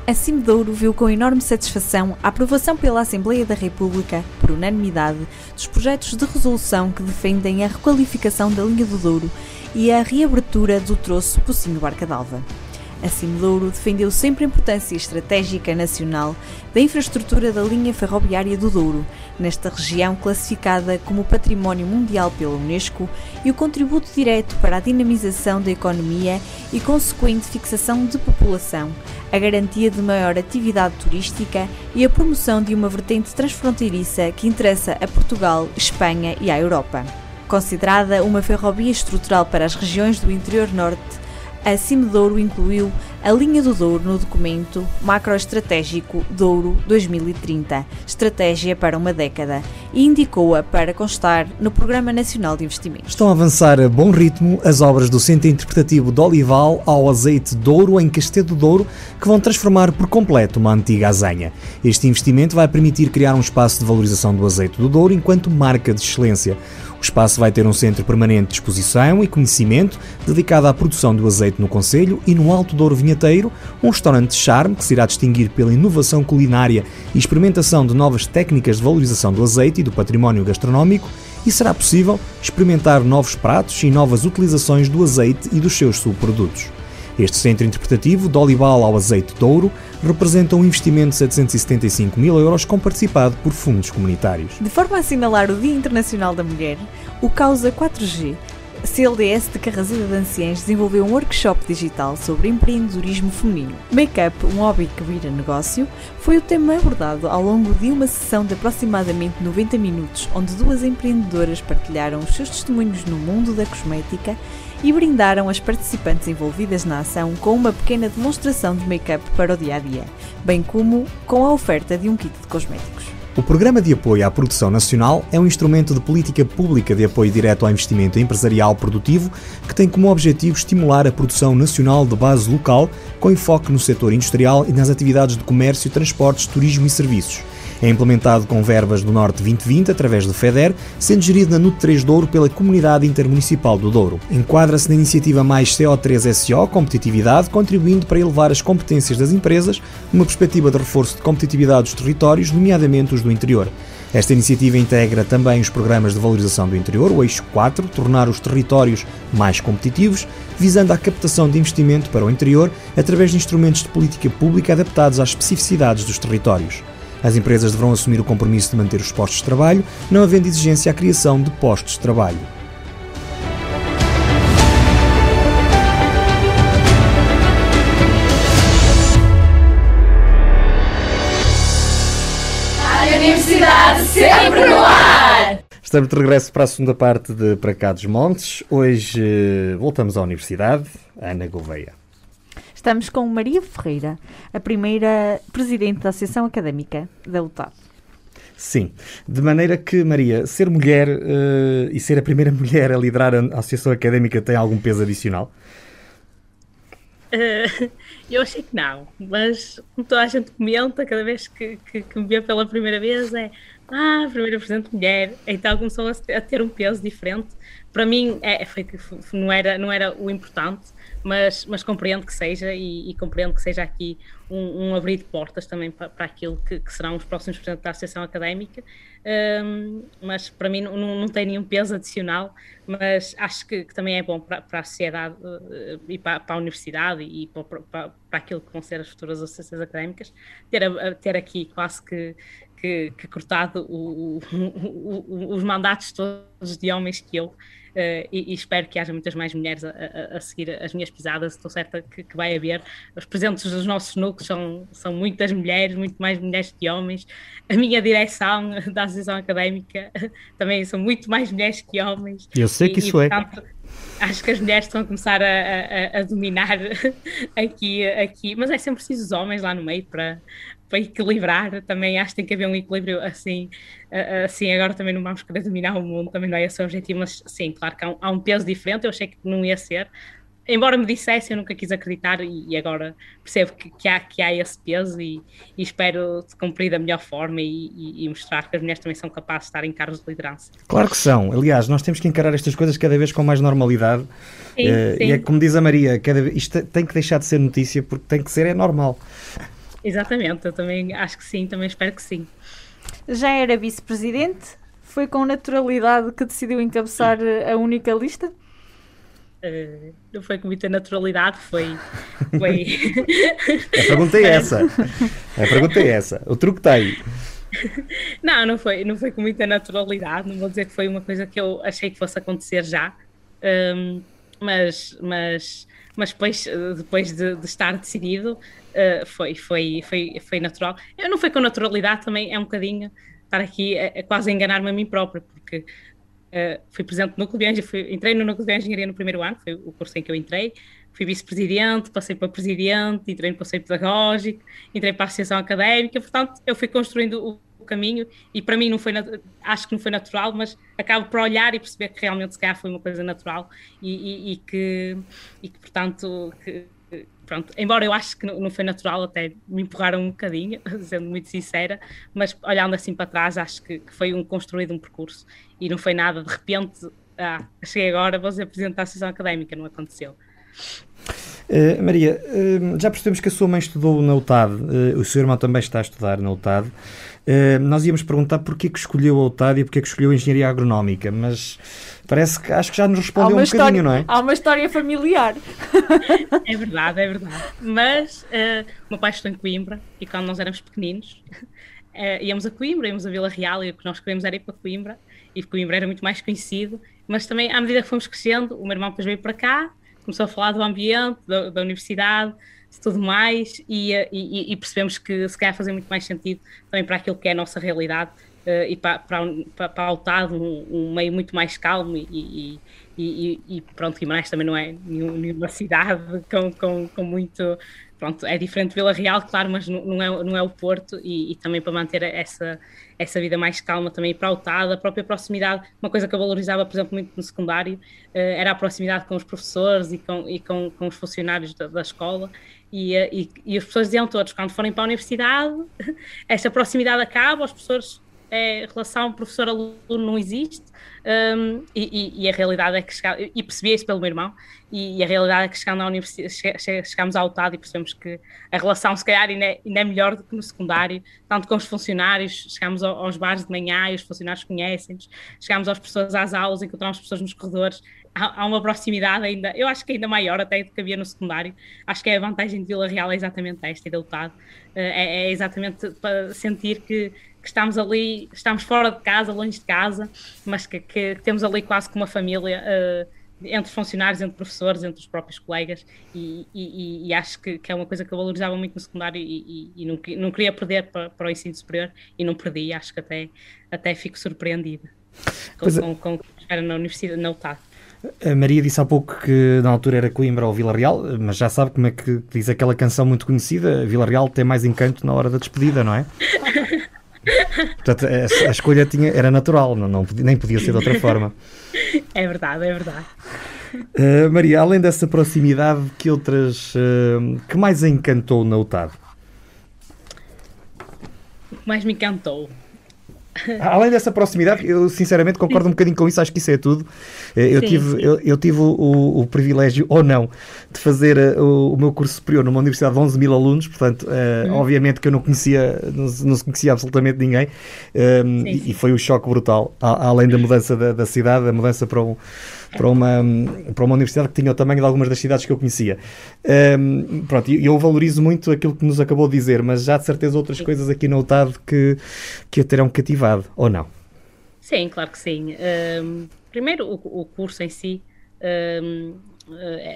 A Cimedouro viu com enorme satisfação a aprovação pela Assembleia da República, por unanimidade, dos projetos de resolução que defendem a requalificação da linha do Douro e a reabertura do troço Pocinho Barca d'Alva. A Cimedouro defendeu sempre a importância estratégica nacional da infraestrutura da linha ferroviária do Douro, nesta região classificada como Património Mundial pela Unesco, e o contributo direto para a dinamização da economia e consequente fixação de população, a garantia de maior atividade turística e a promoção de uma vertente transfronteiriça que interessa a Portugal, Espanha e à Europa. Considerada uma ferrovia estrutural para as regiões do interior norte, a Cimedouro incluiu a linha do Douro no documento macroestratégico Douro 2030, estratégia para uma década, e indicou-a para constar no Programa Nacional de Investimentos. Estão a avançar a bom ritmo as obras do Centro Interpretativo de Olival ao Azeite Douro em Castelo Douro, que vão transformar por completo uma antiga azenha. Este investimento vai permitir criar um espaço de valorização do azeite do Douro enquanto marca de excelência. O espaço vai ter um centro permanente de exposição e conhecimento dedicado à produção do azeite no Conselho e no Alto Douro Vinheteiro, um restaurante de charme que se irá distinguir pela inovação culinária e experimentação de novas técnicas de valorização do azeite e do património gastronómico e será possível experimentar novos pratos e novas utilizações do azeite e dos seus subprodutos. Este centro interpretativo, de olival ao azeite de ouro, representa um investimento de 775 mil euros comparticipado por fundos comunitários. De forma a assinalar o Dia Internacional da Mulher, o Causa 4G CLDS de Carrasida de Anciães desenvolveu um workshop digital sobre empreendedorismo feminino. Make-up, um hobby que vira negócio, foi o tema abordado ao longo de uma sessão de aproximadamente 90 minutos, onde duas empreendedoras partilharam os seus testemunhos no mundo da cosmética e brindaram as participantes envolvidas na ação com uma pequena demonstração de make-up para o dia a dia, bem como com a oferta de um kit de cosméticos. O Programa de Apoio à Produção Nacional é um instrumento de política pública de apoio direto ao investimento empresarial produtivo que tem como objetivo estimular a produção nacional de base local, com enfoque no setor industrial e nas atividades de comércio, transportes, turismo e serviços. É implementado com verbas do Norte 2020 através do FEDER, sendo gerido na NUT 3 Douro pela Comunidade Intermunicipal do Douro. Enquadra-se na iniciativa Mais CO3SO Competitividade, contribuindo para elevar as competências das empresas, numa perspectiva de reforço de competitividade dos territórios, nomeadamente os do interior. Esta iniciativa integra também os programas de valorização do interior, o eixo 4, tornar os territórios mais competitivos, visando a captação de investimento para o interior através de instrumentos de política pública adaptados às especificidades dos territórios. As empresas deverão assumir o compromisso de manter os postos de trabalho, não havendo exigência à criação de postos de trabalho. A Universidade sempre no ar! Estamos de regresso para a segunda parte de Para Cá dos Montes. Hoje eh, voltamos à Universidade, Ana Gouveia. Estamos com Maria Ferreira, a primeira presidente da Associação Académica da UTAD. Sim, de maneira que, Maria, ser mulher uh, e ser a primeira mulher a liderar a Associação Académica tem algum peso adicional? Uh, eu achei que não, mas como toda a gente comenta, cada vez que, que, que me vê pela primeira vez é ah, primeira presidente mulher, então começou a, ter um peso diferente. Para mim, é, foi, não, era, não era o importante, mas, mas compreendo que seja e, e compreendo que seja aqui um, um, abrir de portas também para, para aquilo que, que, serão os próximos presidentes da Associação Académica, um, mas para mim não, não, tem nenhum peso adicional, mas acho que, que também é bom para, para a sociedade uh, e para, para, a universidade e para, para, aquilo que vão ser as futuras associações académicas, ter, ter aqui quase que, que, que cortado o, o, o, os mandatos todos de homens que eu e, e, espero que haja muitas mais mulheres a, a, a seguir as minhas pisadas. Estou certa que, que, vai haver. Os presentes dos nossos núcleos são, são muitas mulheres, muito mais mulheres que homens. A minha direção da Associação Académica também são muito mais mulheres que homens. Eu sei que e, isso e, é. portanto, é acho que as mulheres estão a começar a, a, a, dominar aqui, aqui, mas é sempre preciso os homens lá no meio para, para equilibrar. Também acho que tem que haver um equilíbrio assim. Assim, agora também não vamos querer dominar o mundo, também não é esse o objetivo, mas sim, claro que há um, há um peso diferente. Eu achei que não ia ser, embora me dissesse, eu nunca quis acreditar e, agora percebo que, que, há, que há esse peso e, e espero cumprir da melhor forma e, e, e, mostrar que as mulheres também são capazes de estar em cargos de liderança. Claro que são. Aliás, nós temos que encarar estas coisas cada vez com mais normalidade. Sim, uh, sim. E é como diz a Maria, cada, isto tem que deixar de ser notícia porque tem que ser, é normal. Exatamente, eu também acho que sim, também espero que sim. Já era vice-presidente? Foi com naturalidade que decidiu encabeçar a única lista? Uh, não foi com muita naturalidade, foi. foi... a pergunta é essa. A pergunta é essa. O truque está aí. Não, não foi, não foi com muita naturalidade. Não vou dizer que foi uma coisa que eu achei que fosse acontecer já. Um, mas, mas, mas depois, depois de, de estar decidido, uh, foi, foi, foi, foi natural. Eu não foi com naturalidade também, é um bocadinho estar aqui a, a quase enganar-me a mim própria, porque Uh, fui presente no núcleo de engenharia, entrei no núcleo de engenharia no primeiro ano, foi o curso em que eu entrei, fui vice-presidente, passei para presidente, entrei no conselho pedagógico, entrei para a associação académica, portanto eu fui construindo o, o caminho e para mim não foi, acho que não foi natural, mas acabo por olhar e perceber que realmente se calhar foi uma coisa natural e, e, e que, e que portanto que, pronto, embora eu acho que não foi natural, até me empurraram um bocadinho, sendo muito sincera, mas olhando assim para trás, acho que, que foi um construído um percurso e não foi nada de repente, ah, cheguei agora, vou ser presidente da Associação Académica, não aconteceu. Uh, Maria, uh, já percebemos que a sua mãe estudou na UTAD, uh, o seu irmão também está a estudar na UTAD. Nós íamos perguntar porquê que escolheu a UTAD e porquê que escolheu a Engenharia Agronómica, mas parece que acho que já nos respondeu um história, bocadinho, não é? Há uma história familiar. É verdade, é verdade. Mas uh, o meu pai estudou em Coimbra e quando nós éramos pequeninos íamos a Coimbra, íamos a Vila Real e o que nós queríamos era ir para Coimbra e Coimbra era muito mais conhecido, mas também à medida que fomos crescendo, o meu irmão depois veio para cá começou a falar do ambiente, da, da universidade, tudo mais, e, e, e, percebemos que se calhar fazia muito mais sentido também para aquilo que é a nossa realidade uh, e para, para, para, para o TAD, um, um, meio muito mais calmo e, e, e, pronto, Guimarães também não é nenhuma cidade com, com, com muito pronto, é diferente de Vila Real, claro, mas não é, não é o Porto e, também para manter essa, essa vida mais calma também para o TAD, a própria proximidade, uma coisa que eu valorizava, por exemplo, muito no secundário, uh, era a proximidade com os professores e com, e com, com os funcionários da, da escola e, eh, e, e, os professores diziam todos, quando forem para a universidade, esta proximidade acaba, os professores é, relação professor-aluno não existe um, e, e, a realidade é que chegamos, e percebi isso pelo meu irmão e, e, a realidade é que chegando à universidade che, chegamos ao TAD e percebemos que a relação se calhar ainda é, ainda é, melhor do que no secundário, tanto com os funcionários chegamos aos bares de manhã e os funcionários conhecem-nos, chegamos às pessoas às aulas, encontramos pessoas nos corredores há, uma proximidade ainda, eu acho que ainda maior até do que havia no secundário. Acho que é a vantagem de Vila Real é exatamente esta e da UTAD. É, é exatamente para sentir que, que, estamos ali, estamos fora de casa, longe de casa, mas que, que temos ali quase como uma família. Uh, entre funcionários, entre professores, entre os próprios colegas, e, e, e acho que, que, é uma coisa que eu valorizava muito no secundário e, e não, não, queria perder para, para, o ensino superior, e não perdi, acho que até, até fico surpreendida com, é. com, com o que era na universidade, na UTAD. A Maria disse há pouco que na altura era Coimbra ou Vila Real, mas já sabe como é que diz aquela canção muito conhecida: Vila Real tem mais encanto na hora da despedida, não é? Portanto, a, a escolha tinha, era natural, não, não, nem podia ser de outra forma. É verdade, é verdade. Uh, Maria, além dessa proximidade, que outras. Uh, que mais a encantou na UTAD? O que mais me encantou? Além dessa proximidade, eu sinceramente concordo um bocadinho com isso, acho que isso é tudo. Eh, eu sim, tive, sim. Eu, eu, tive o, o, privilégio, ou não, de fazer eh, o, o, meu curso superior numa universidade de 11 mil alunos, portanto, uh, hum. obviamente que eu não conhecia, não, não se conhecia absolutamente ninguém, um, ehm, sim, e, foi um choque brutal, além da mudança da, da cidade, a mudança para um para uma, para uma universidade que tinha o tamanho de algumas das cidades que eu conhecia. Um, pronto, eu valorizo muito aquilo que nos acabou de dizer, mas já de certeza outras sim. coisas aqui no UTAD que, que a terão cativado, ou não? Sim, claro que sim. Um, primeiro, o, o, curso em si um,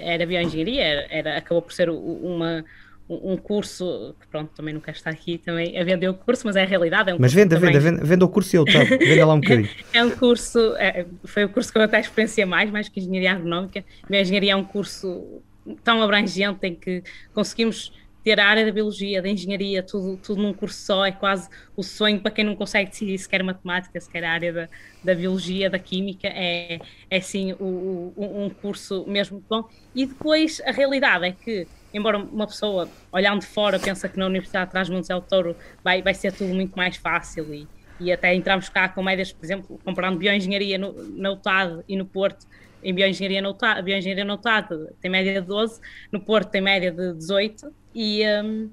era bioengenharia, era, era, acabou por ser uma um curso, que pronto, também não quero estar aqui também a vender o curso, mas é a realidade. É um mas venda, venda, venda, venda o curso e eu topo, venda lá um bocadinho. é um curso, é, foi o curso que eu até experienciei mais, mais que engenharia agronómica. A engenharia é um curso tão abrangente em que conseguimos ter a área da biologia, da engenharia, tudo, tudo num curso só, é quase o sonho para quem não consegue decidir se quer matemática, se quer a área da, da biologia, da química, é, é sim o, o, um curso mesmo bom. E depois a realidade é que embora uma pessoa olhando de fora pensa que na Universidade de Trás-Montes del Touro vai, vai ser tudo muito mais fácil e, e até entramos cá com médias, por exemplo, comparando bioengenharia no, na UTAD e no Porto, em bioengenharia na UTAD, bioengenharia na UTAD tem média de 12, no Porto tem média de 18 e, um,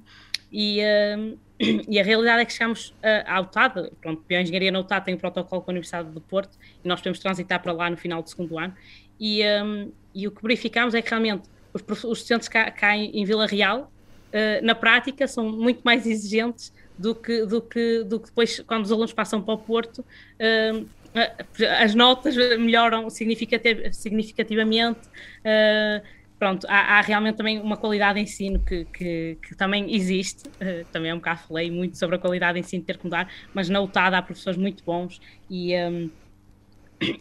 e, um, e a realidade é que chegamos à UTAD, pronto, bioengenharia na UTAD tem um protocolo com a Universidade do Porto e nós podemos transitar para lá no final do segundo ano e, um, e o que verificamos é que realmente os, os estudantes cá, cá em, em, Vila Real, uh, na prática, são muito mais exigentes do que, do, que, do que depois, quando os alunos passam para o Porto, uh, as notas melhoram significativamente. Uh, pronto, há, há, realmente também uma qualidade de ensino que, que, que também existe, uh, também é um bocado falei muito sobre a qualidade de ensino ter que mudar, mas na UTAD há professores muito bons e, um,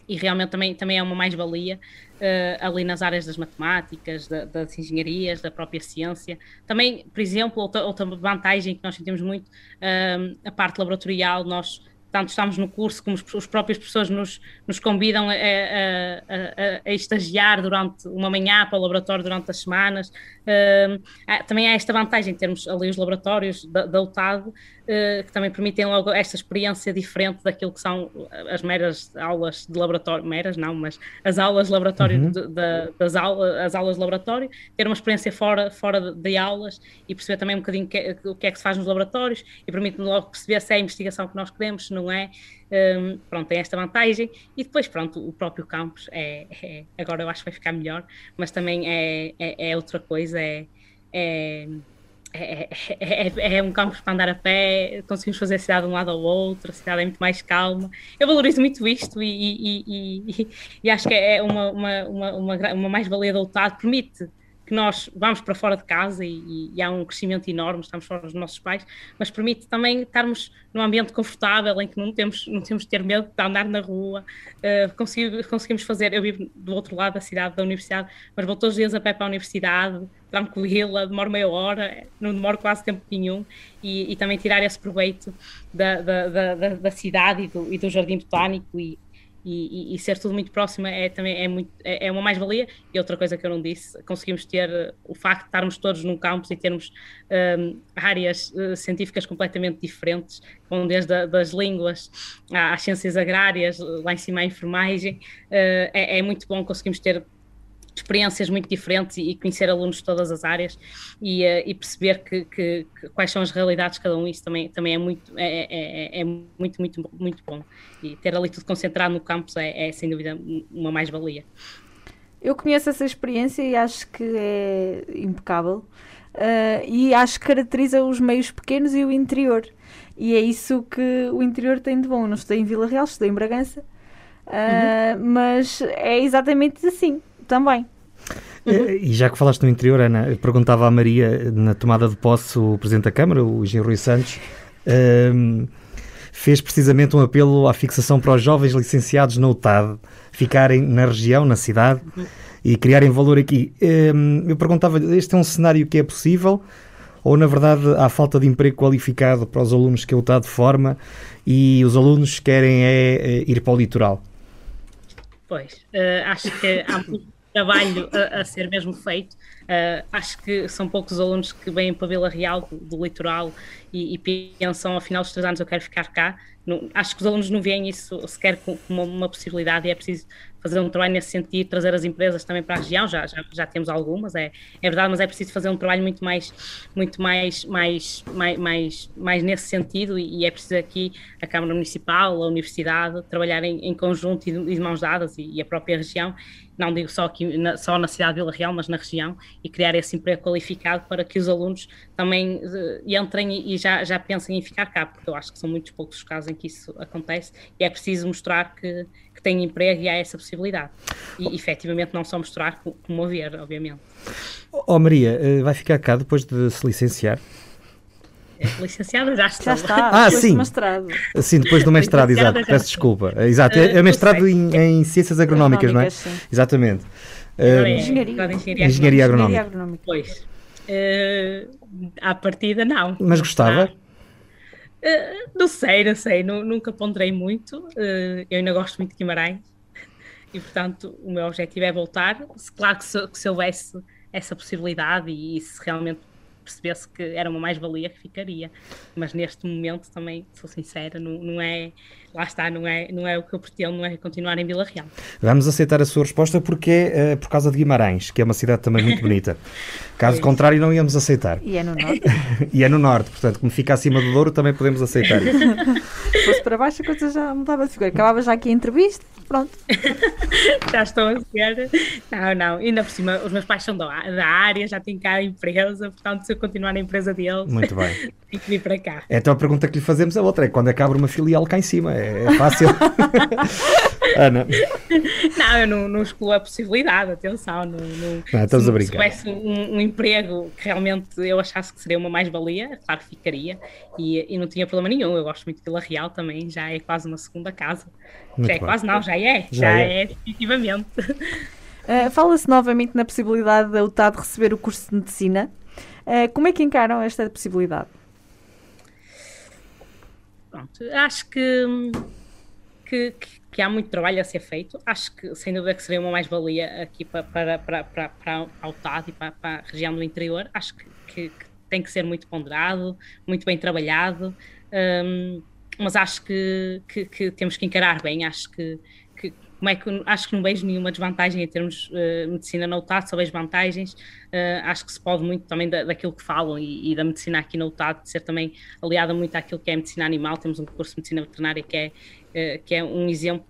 e realmente também, também é uma mais-valia uh, ali nas áreas das matemáticas, da, das engenharias, da própria ciência. Também, por exemplo, outra, outra vantagem que nós sentimos muito, uh, a parte laboratorial, nós tanto estamos no curso como os próprios professores nos, nos convidam a, a, a, a, estagiar durante uma manhã para o laboratório durante as semanas. Uh, também há esta vantagem de termos ali os laboratórios da, da UTAD, que também permitem logo esta experiência diferente daquilo que são as meras aulas de laboratório, meras não, mas as aulas de laboratório, uhum. de, de, das aulas, as aulas de laboratório, ter uma experiência fora, fora de, de aulas e perceber também um bocadinho que, o que é que se faz nos laboratórios e permite-nos logo perceber se é a investigação que nós queremos, se não é. Um, pronto, tem esta vantagem e depois, pronto, o próprio campus é, é agora eu acho que vai ficar melhor, mas também é, é, é outra coisa, é, é é, é, é, um campus para andar a pé, conseguimos fazer a cidade de um lado ao outro, a cidade é muito mais calma. Eu valorizo muito isto e, e, e, e acho que é uma, uma, uma, uma, uma mais-valia do outro permite que nós vamos para fora de casa e, e, há um crescimento enorme, estamos fora dos nossos pais, mas permite também estarmos num ambiente confortável em que não temos, não temos de ter medo de andar na rua, uh, conseguimos, conseguimos fazer, eu vivo do outro lado da cidade, da universidade, mas vou todos os dias a pé para a universidade, tranquila, demoro meia hora, não demoro quase tempo nenhum, e, e também tirar esse proveito da, da, da, da cidade e do, e do jardim botânico e, e, ser tudo muito próximo é também é, muito, é, é uma mais-valia. E outra coisa que eu não disse, conseguimos ter o facto de estarmos todos num campus e termos um, áreas uh, científicas completamente diferentes, vão desde a, das línguas às ciências agrárias, lá em cima à enfermagem, uh, é, é muito bom conseguimos ter experiências muito diferentes e, conhecer alunos de todas as áreas e, uh, e perceber que, que, que, quais são as realidades de cada um, isso também, também é, muito, é, é, é, é muito, muito, muito bom. E ter ali tudo concentrado no campus é, é sem dúvida uma mais-valia. Eu conheço essa experiência e acho que é impecável. Uh, e acho que caracteriza os meios pequenos e o interior. E é isso que o interior tem de bom. Não estou em Vila Real, estou em Bragança. Uh, uhum. Mas é exatamente assim também. E já que falaste no interior, Ana, eu perguntava à Maria, na tomada de posse, o Presidente da Câmara, o Engenheiro Rui Santos, um, fez precisamente um apelo à fixação para os jovens licenciados na UTAD ficarem na região, na cidade e criarem valor aqui. Um, eu perguntava, este é um cenário que é possível ou, na verdade, há falta de emprego qualificado para os alunos que a UTAD forma e os alunos querem é, é ir para o litoral? Pois, uh, acho que há muito trabalho a, a, ser mesmo feito. Uh, acho que são poucos alunos que vêm para Vila Real, do, do litoral, e, e, pensam, ao final dos três anos, eu quero ficar cá. Não, acho que os alunos não veem isso sequer como uma, uma possibilidade e é preciso fazer um trabalho nesse sentido, trazer as empresas também para a região, já, já, já temos algumas, é, é verdade, mas é preciso fazer um trabalho muito mais, muito mais, mais, mais, mais, mais nesse sentido e, é preciso aqui a Câmara Municipal, a Universidade, trabalharem em conjunto e de mãos dadas e, e a própria região não digo só aqui na, só na cidade de Vila Real, mas na região, e criar esse emprego qualificado para que os alunos também uh, entrem e, e, já, já pensem em ficar cá, porque eu acho que são muitos poucos os casos em que isso acontece, e é preciso mostrar que, tem emprego e há essa possibilidade. E oh. efetivamente não só mostrar como haver, obviamente. Oh Maria, eh, vai ficar cá depois de se licenciar? É, licenciada já está. Já está, ah, sim. do mestrado. Sim, depois do mestrado, exato. Peço desculpa. Exato, é, é mestrado em, em, Ciências Agronómicas, não é? Sim. Exatamente. Uh, engenharia. Engenharia, engenharia agronómica. agronómica. Pois. Uh, à partida, não. Mas gostava? Uh, não sei, não sei. Nunca ponderei muito. Uh, eu ainda gosto muito de Guimarães. E, portanto, o meu objetivo é voltar. Claro que se, que se houvesse essa possibilidade e, e se realmente percebesse que era uma mais-valia que ficaria. Mas neste momento também, sou sincera, não, não é lá está, não é, não é o que eu pretendo, não é continuar em Vila Real. Vamos aceitar a sua resposta porque é uh, por causa de Guimarães, que é uma cidade também muito bonita. Caso é contrário, não íamos aceitar. E é no norte. e é no norte, portanto, como fica acima do Douro, também podemos aceitar isso. Se fosse para baixo, a coisa já mudava de figura. Acabava já aqui a entrevista, pronto. já estou a ser. Não, não. Ainda por cima, os meus pais são da, da área, já têm cá a empresa, portanto, se eu continuar na empresa deles, muito bem. tenho que vir para cá. Então a pergunta que lhe fazemos é outra: é quando é que abre uma filial cá em cima? É é, fácil. Ana. Não, eu não, não excluo a possibilidade, atenção. Não, não, não estamos se, a brincar. Se tivesse um, um, emprego que realmente eu achasse que seria uma mais-valia, claro que ficaria e, e não tinha problema nenhum. Eu gosto muito de Vila Real também, já é quase uma segunda casa. Muito já é bem. quase não, já é, já, já é. é definitivamente. Uh, Fala-se novamente na possibilidade da UTAD receber o curso de medicina. Uh, como é que encaram esta possibilidade? pronto, acho que, que, que, há muito trabalho a ser feito. Acho que, sem dúvida, que seria uma mais-valia aqui para, para, para, para, para a UTAD e para, para, a região do interior. Acho que, que, que, tem que ser muito ponderado, muito bem trabalhado, um, mas acho que, que, temos que encarar bem. Acho que, como é que acho que não vejo nenhuma desvantagem em termos uh, medicina na UTAD, só vejo vantagens. Uh, acho que se pode muito também da, daquilo que falam e, e, da medicina aqui na UTAD, ser também aliada muito àquilo que é medicina animal. Temos um curso de medicina veterinária que é, uh, que é um exemplo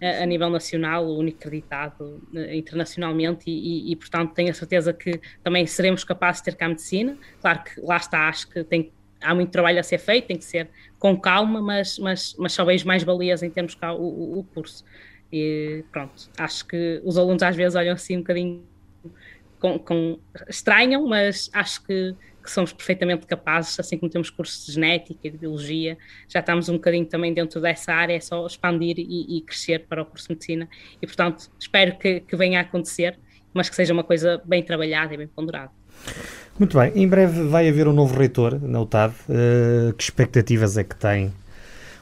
a nível nacional, o único acreditado internacionalmente, e, e, e, portanto tenho a certeza que também seremos capazes de ter cá medicina. Claro que lá está, acho que tem há muito trabalho a ser feito, tem que ser com calma, mas, mas, mas só vejo mais valias em termos cá o, o, curso. E pronto, acho que os alunos às vezes olham assim um bocadinho com, com estranham, mas acho que, que, somos perfeitamente capazes, assim como temos cursos de genética e de biologia, já estamos um bocadinho também dentro dessa área, é só expandir e, e crescer para o curso de medicina. E portanto, espero que, que venha a acontecer, mas que seja uma coisa bem trabalhada e bem ponderada. Muito bem, em breve vai haver um novo reitor na UTAD. Uh, que expectativas é que tem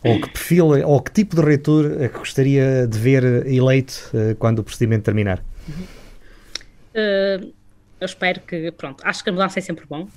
ou que perfil, ou que tipo de reitor é que gostaria de ver eleito uh, quando o procedimento terminar? Uh, eu espero que, pronto, acho que a mudança é sempre bom.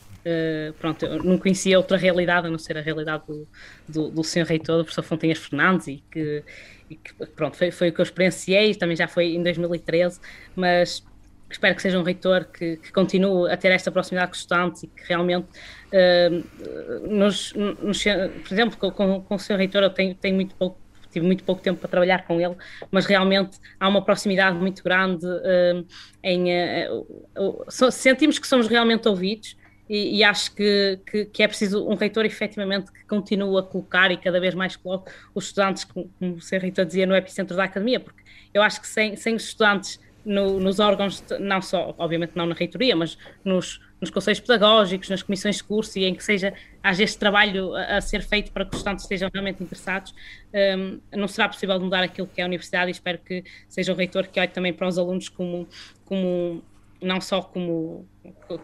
Pronto, eu não conhecia outra realidade a não ser a realidade do, do, do senhor reitor, do professor Fontinhas Fernandes, e que, e que pronto, foi, foi o que eu experienciei, também já foi em 2013, mas espero que seja um reitor que, que, continue a ter esta proximidade com os estudantes e que realmente uh, nos, nos, por exemplo, com, com o seu reitor eu tenho, tenho muito pouco tive muito pouco tempo para trabalhar com ele, mas realmente há uma proximidade muito grande uh, em uh, uh, sentimos que somos realmente ouvidos e, e acho que, que, que, é preciso um reitor efetivamente que continue a colocar e cada vez mais coloque os estudantes, como, como o seu reitor dizia, no epicentro da academia, porque eu acho que sem, sem os estudantes no, nos órgãos, não só, obviamente não na reitoria, mas nos, nos conselhos pedagógicos, nas comissões de curso e em que seja, haja este trabalho a, a ser feito para que os estudantes estejam realmente interessados, um, não será possível mudar aquilo que é a universidade e espero que seja o reitor que olhe também para os alunos como, como não só como,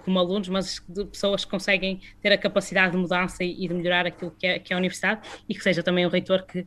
como alunos, mas de pessoas que conseguem ter a capacidade de mudança e, e de melhorar aquilo que é, que é a universidade e que seja também o reitor que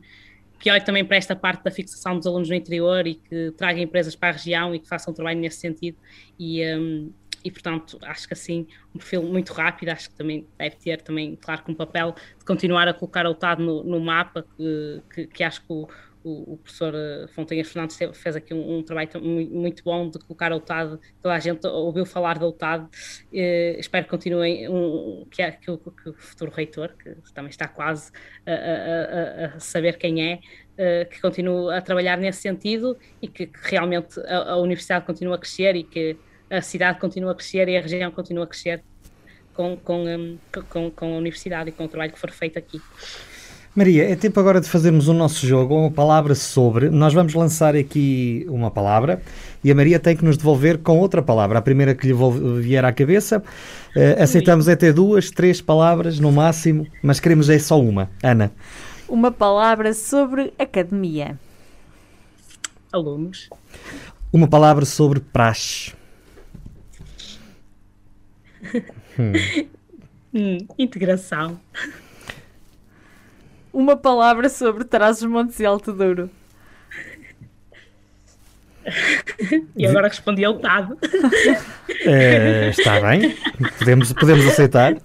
que olhe também para esta parte da fixação dos alunos no interior e que traga empresas para a região e que façam um trabalho nesse sentido. E, um, e portanto, acho que assim, um perfil muito rápido, acho que também deve ter também, claro, com um papel de continuar a colocar o TAD no, no mapa, que, que, que acho que o, o, o professor eh, Fontenhas Fernandes fez aqui um, um, trabalho muito bom de colocar a UTAD, toda a gente ouviu falar da UTAD, eh, espero que continuem, um, que, é, que, o, que, o, futuro reitor, que também está quase a, a, a saber quem é, eh, que continue a trabalhar nesse sentido e que, que realmente a, a universidade continue a crescer e que a cidade continue a crescer e a região continue a crescer com, com, com, com a universidade e com o trabalho que for feito aqui. Maria, é tempo agora de fazermos o nosso jogo, uma palavra sobre. Nós vamos lançar aqui uma palavra e a Maria tem que nos devolver com outra palavra. A primeira que lhe vier à cabeça. Uh, aceitamos é ter duas, três palavras no máximo, mas queremos é só uma. Ana. Uma palavra sobre academia. Alunos. Uma palavra sobre praxe. hum. Hum, integração uma palavra sobre Trás-os-Montes e Alto Douro. E agora respondi ao Tado. É, está bem, podemos, podemos aceitar.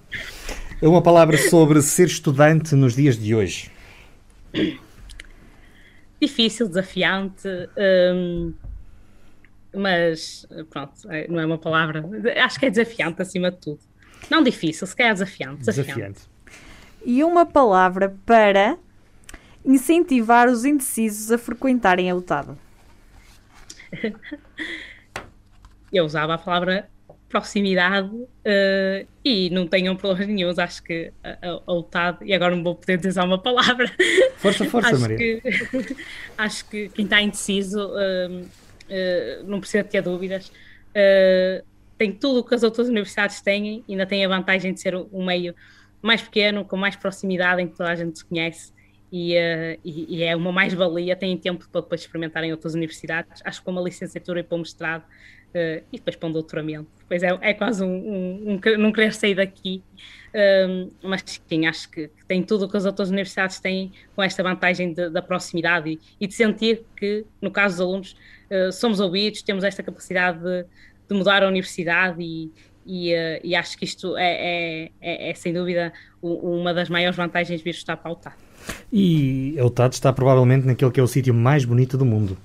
Uma palavra sobre ser estudante nos dias de hoje. Difícil, desafiante, hum, mas pronto, é, não é uma palavra. Acho que é desafiante acima de tudo. Não difícil, se calhar desafiante. Desafiante. desafiante e uma palavra para incentivar os indecisos a frequentarem a UTAD. Eu usava a palavra proximidade uh, e não tenham problemas nenhum. Acho que a, a, a UTAD, e agora não vou poder dizer uma palavra. Força, força, acho Maria. Que, acho que quem está indeciso uh, uh, não precisa ter dúvidas. tem tudo o que as outras universidades têm, ainda tem a vantagem de ser um meio mais pequeno, com mais proximidade, em que toda a gente se conhece e, uh, e, e, é uma mais-valia, têm tempo para depois experimentarem outras universidades, acho que para uma licenciatura e para um mestrado, uh, e depois para um doutoramento. Depois é, é quase um, um, um, não querer sair daqui, um, mas sim, acho que, que, tem tudo o que as outras universidades têm com esta vantagem de, da proximidade e, e, de sentir que, no caso dos alunos, uh, somos ouvidos, temos esta capacidade de, de mudar a universidade e, e, uh, e, acho que isto é, é, é, é sem dúvida uma das maiores vantagens de vir estar para o TAD. E o TAD está provavelmente naquele que é o sítio mais bonito do mundo.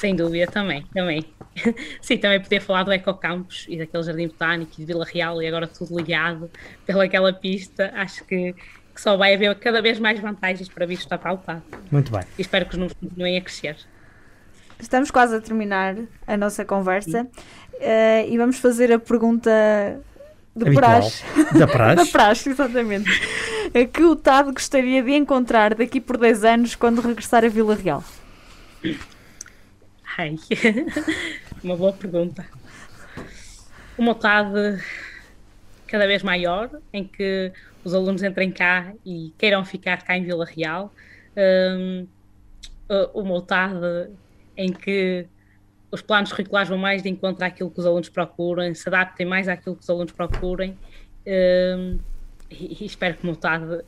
Sem dúvida, também, também. Sim, também poder falar do Ecocampus e daquele Jardim Botânico e de Vila Real e agora tudo ligado pelaquela pista, acho que, que só vai haver cada vez mais vantagens para vir estar para o Muito bem. E espero que os números continuem a crescer. Estamos quase a terminar a nossa conversa uh, e vamos fazer a pergunta de Habitual. praxe. Da praxe? da praxe, exatamente. que o TAD gostaria de encontrar daqui por 10 anos quando regressar a Vila Real? Ai, uma boa pergunta. Uma TAD cada vez maior, em que os alunos entrem cá e queiram ficar cá em Vila Real. Um, uma TAD em que os planos curriculares vão mais de encontro àquilo que os alunos procuram, se adaptem mais àquilo que os alunos procurem. Um, e, e, espero que o TAD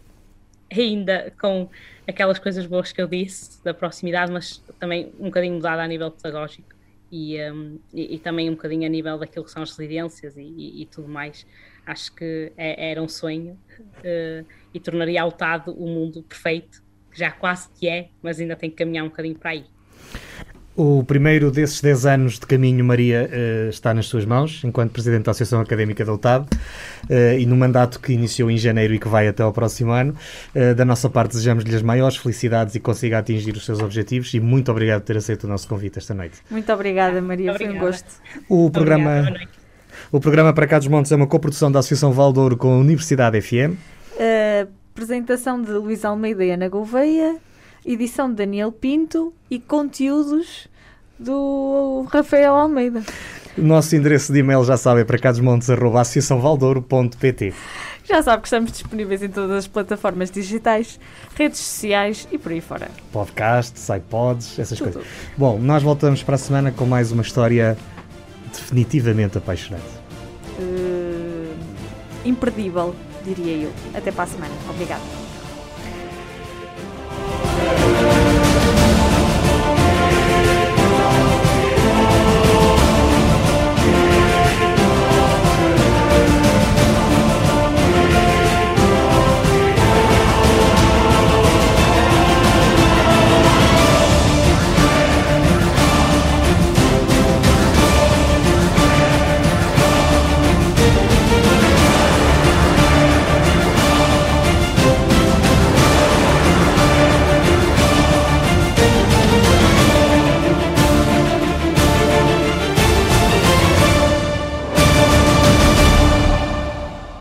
ainda com aquelas coisas boas que eu disse, da proximidade, mas também um bocadinho mudada a nível pedagógico e, um, e, e, também um bocadinho a nível daquilo que são as residências e, e tudo mais. Acho que é, era um sonho uh, e tornaria o TAD o mundo perfeito, que já quase que é, mas ainda tem que caminhar um bocadinho para aí. O primeiro desses 10 anos de caminho, Maria, uh, está nas suas mãos, enquanto Presidente da Associação Académica da UTAD, uh, e no mandato que iniciou em janeiro e que vai até ao próximo ano. Uh, da nossa parte, desejamos-lhe as maiores felicidades e consiga atingir os seus objetivos. E muito obrigado por ter aceito o nosso convite esta noite. Muito obrigada, Maria, foi um gosto. O programa, o programa Para Cá dos Montes é uma coprodução da Associação Valdouro com a Universidade FM. apresentação de Luís Almeida e Ana Gouveia edição de Daniel Pinto e conteúdos do Rafael Almeida. O nosso endereço de e-mail já sabe é para cadosmontes.associaçãovaldouro.pt Já sabe que estamos disponíveis em todas as plataformas digitais, redes sociais e por aí fora. Podcasts, iPods, essas Tudo. coisas. Bom, nós voltamos para a semana com mais uma história definitivamente apaixonante. Uh, imperdível, diria eu. Até para a semana. Obrigada.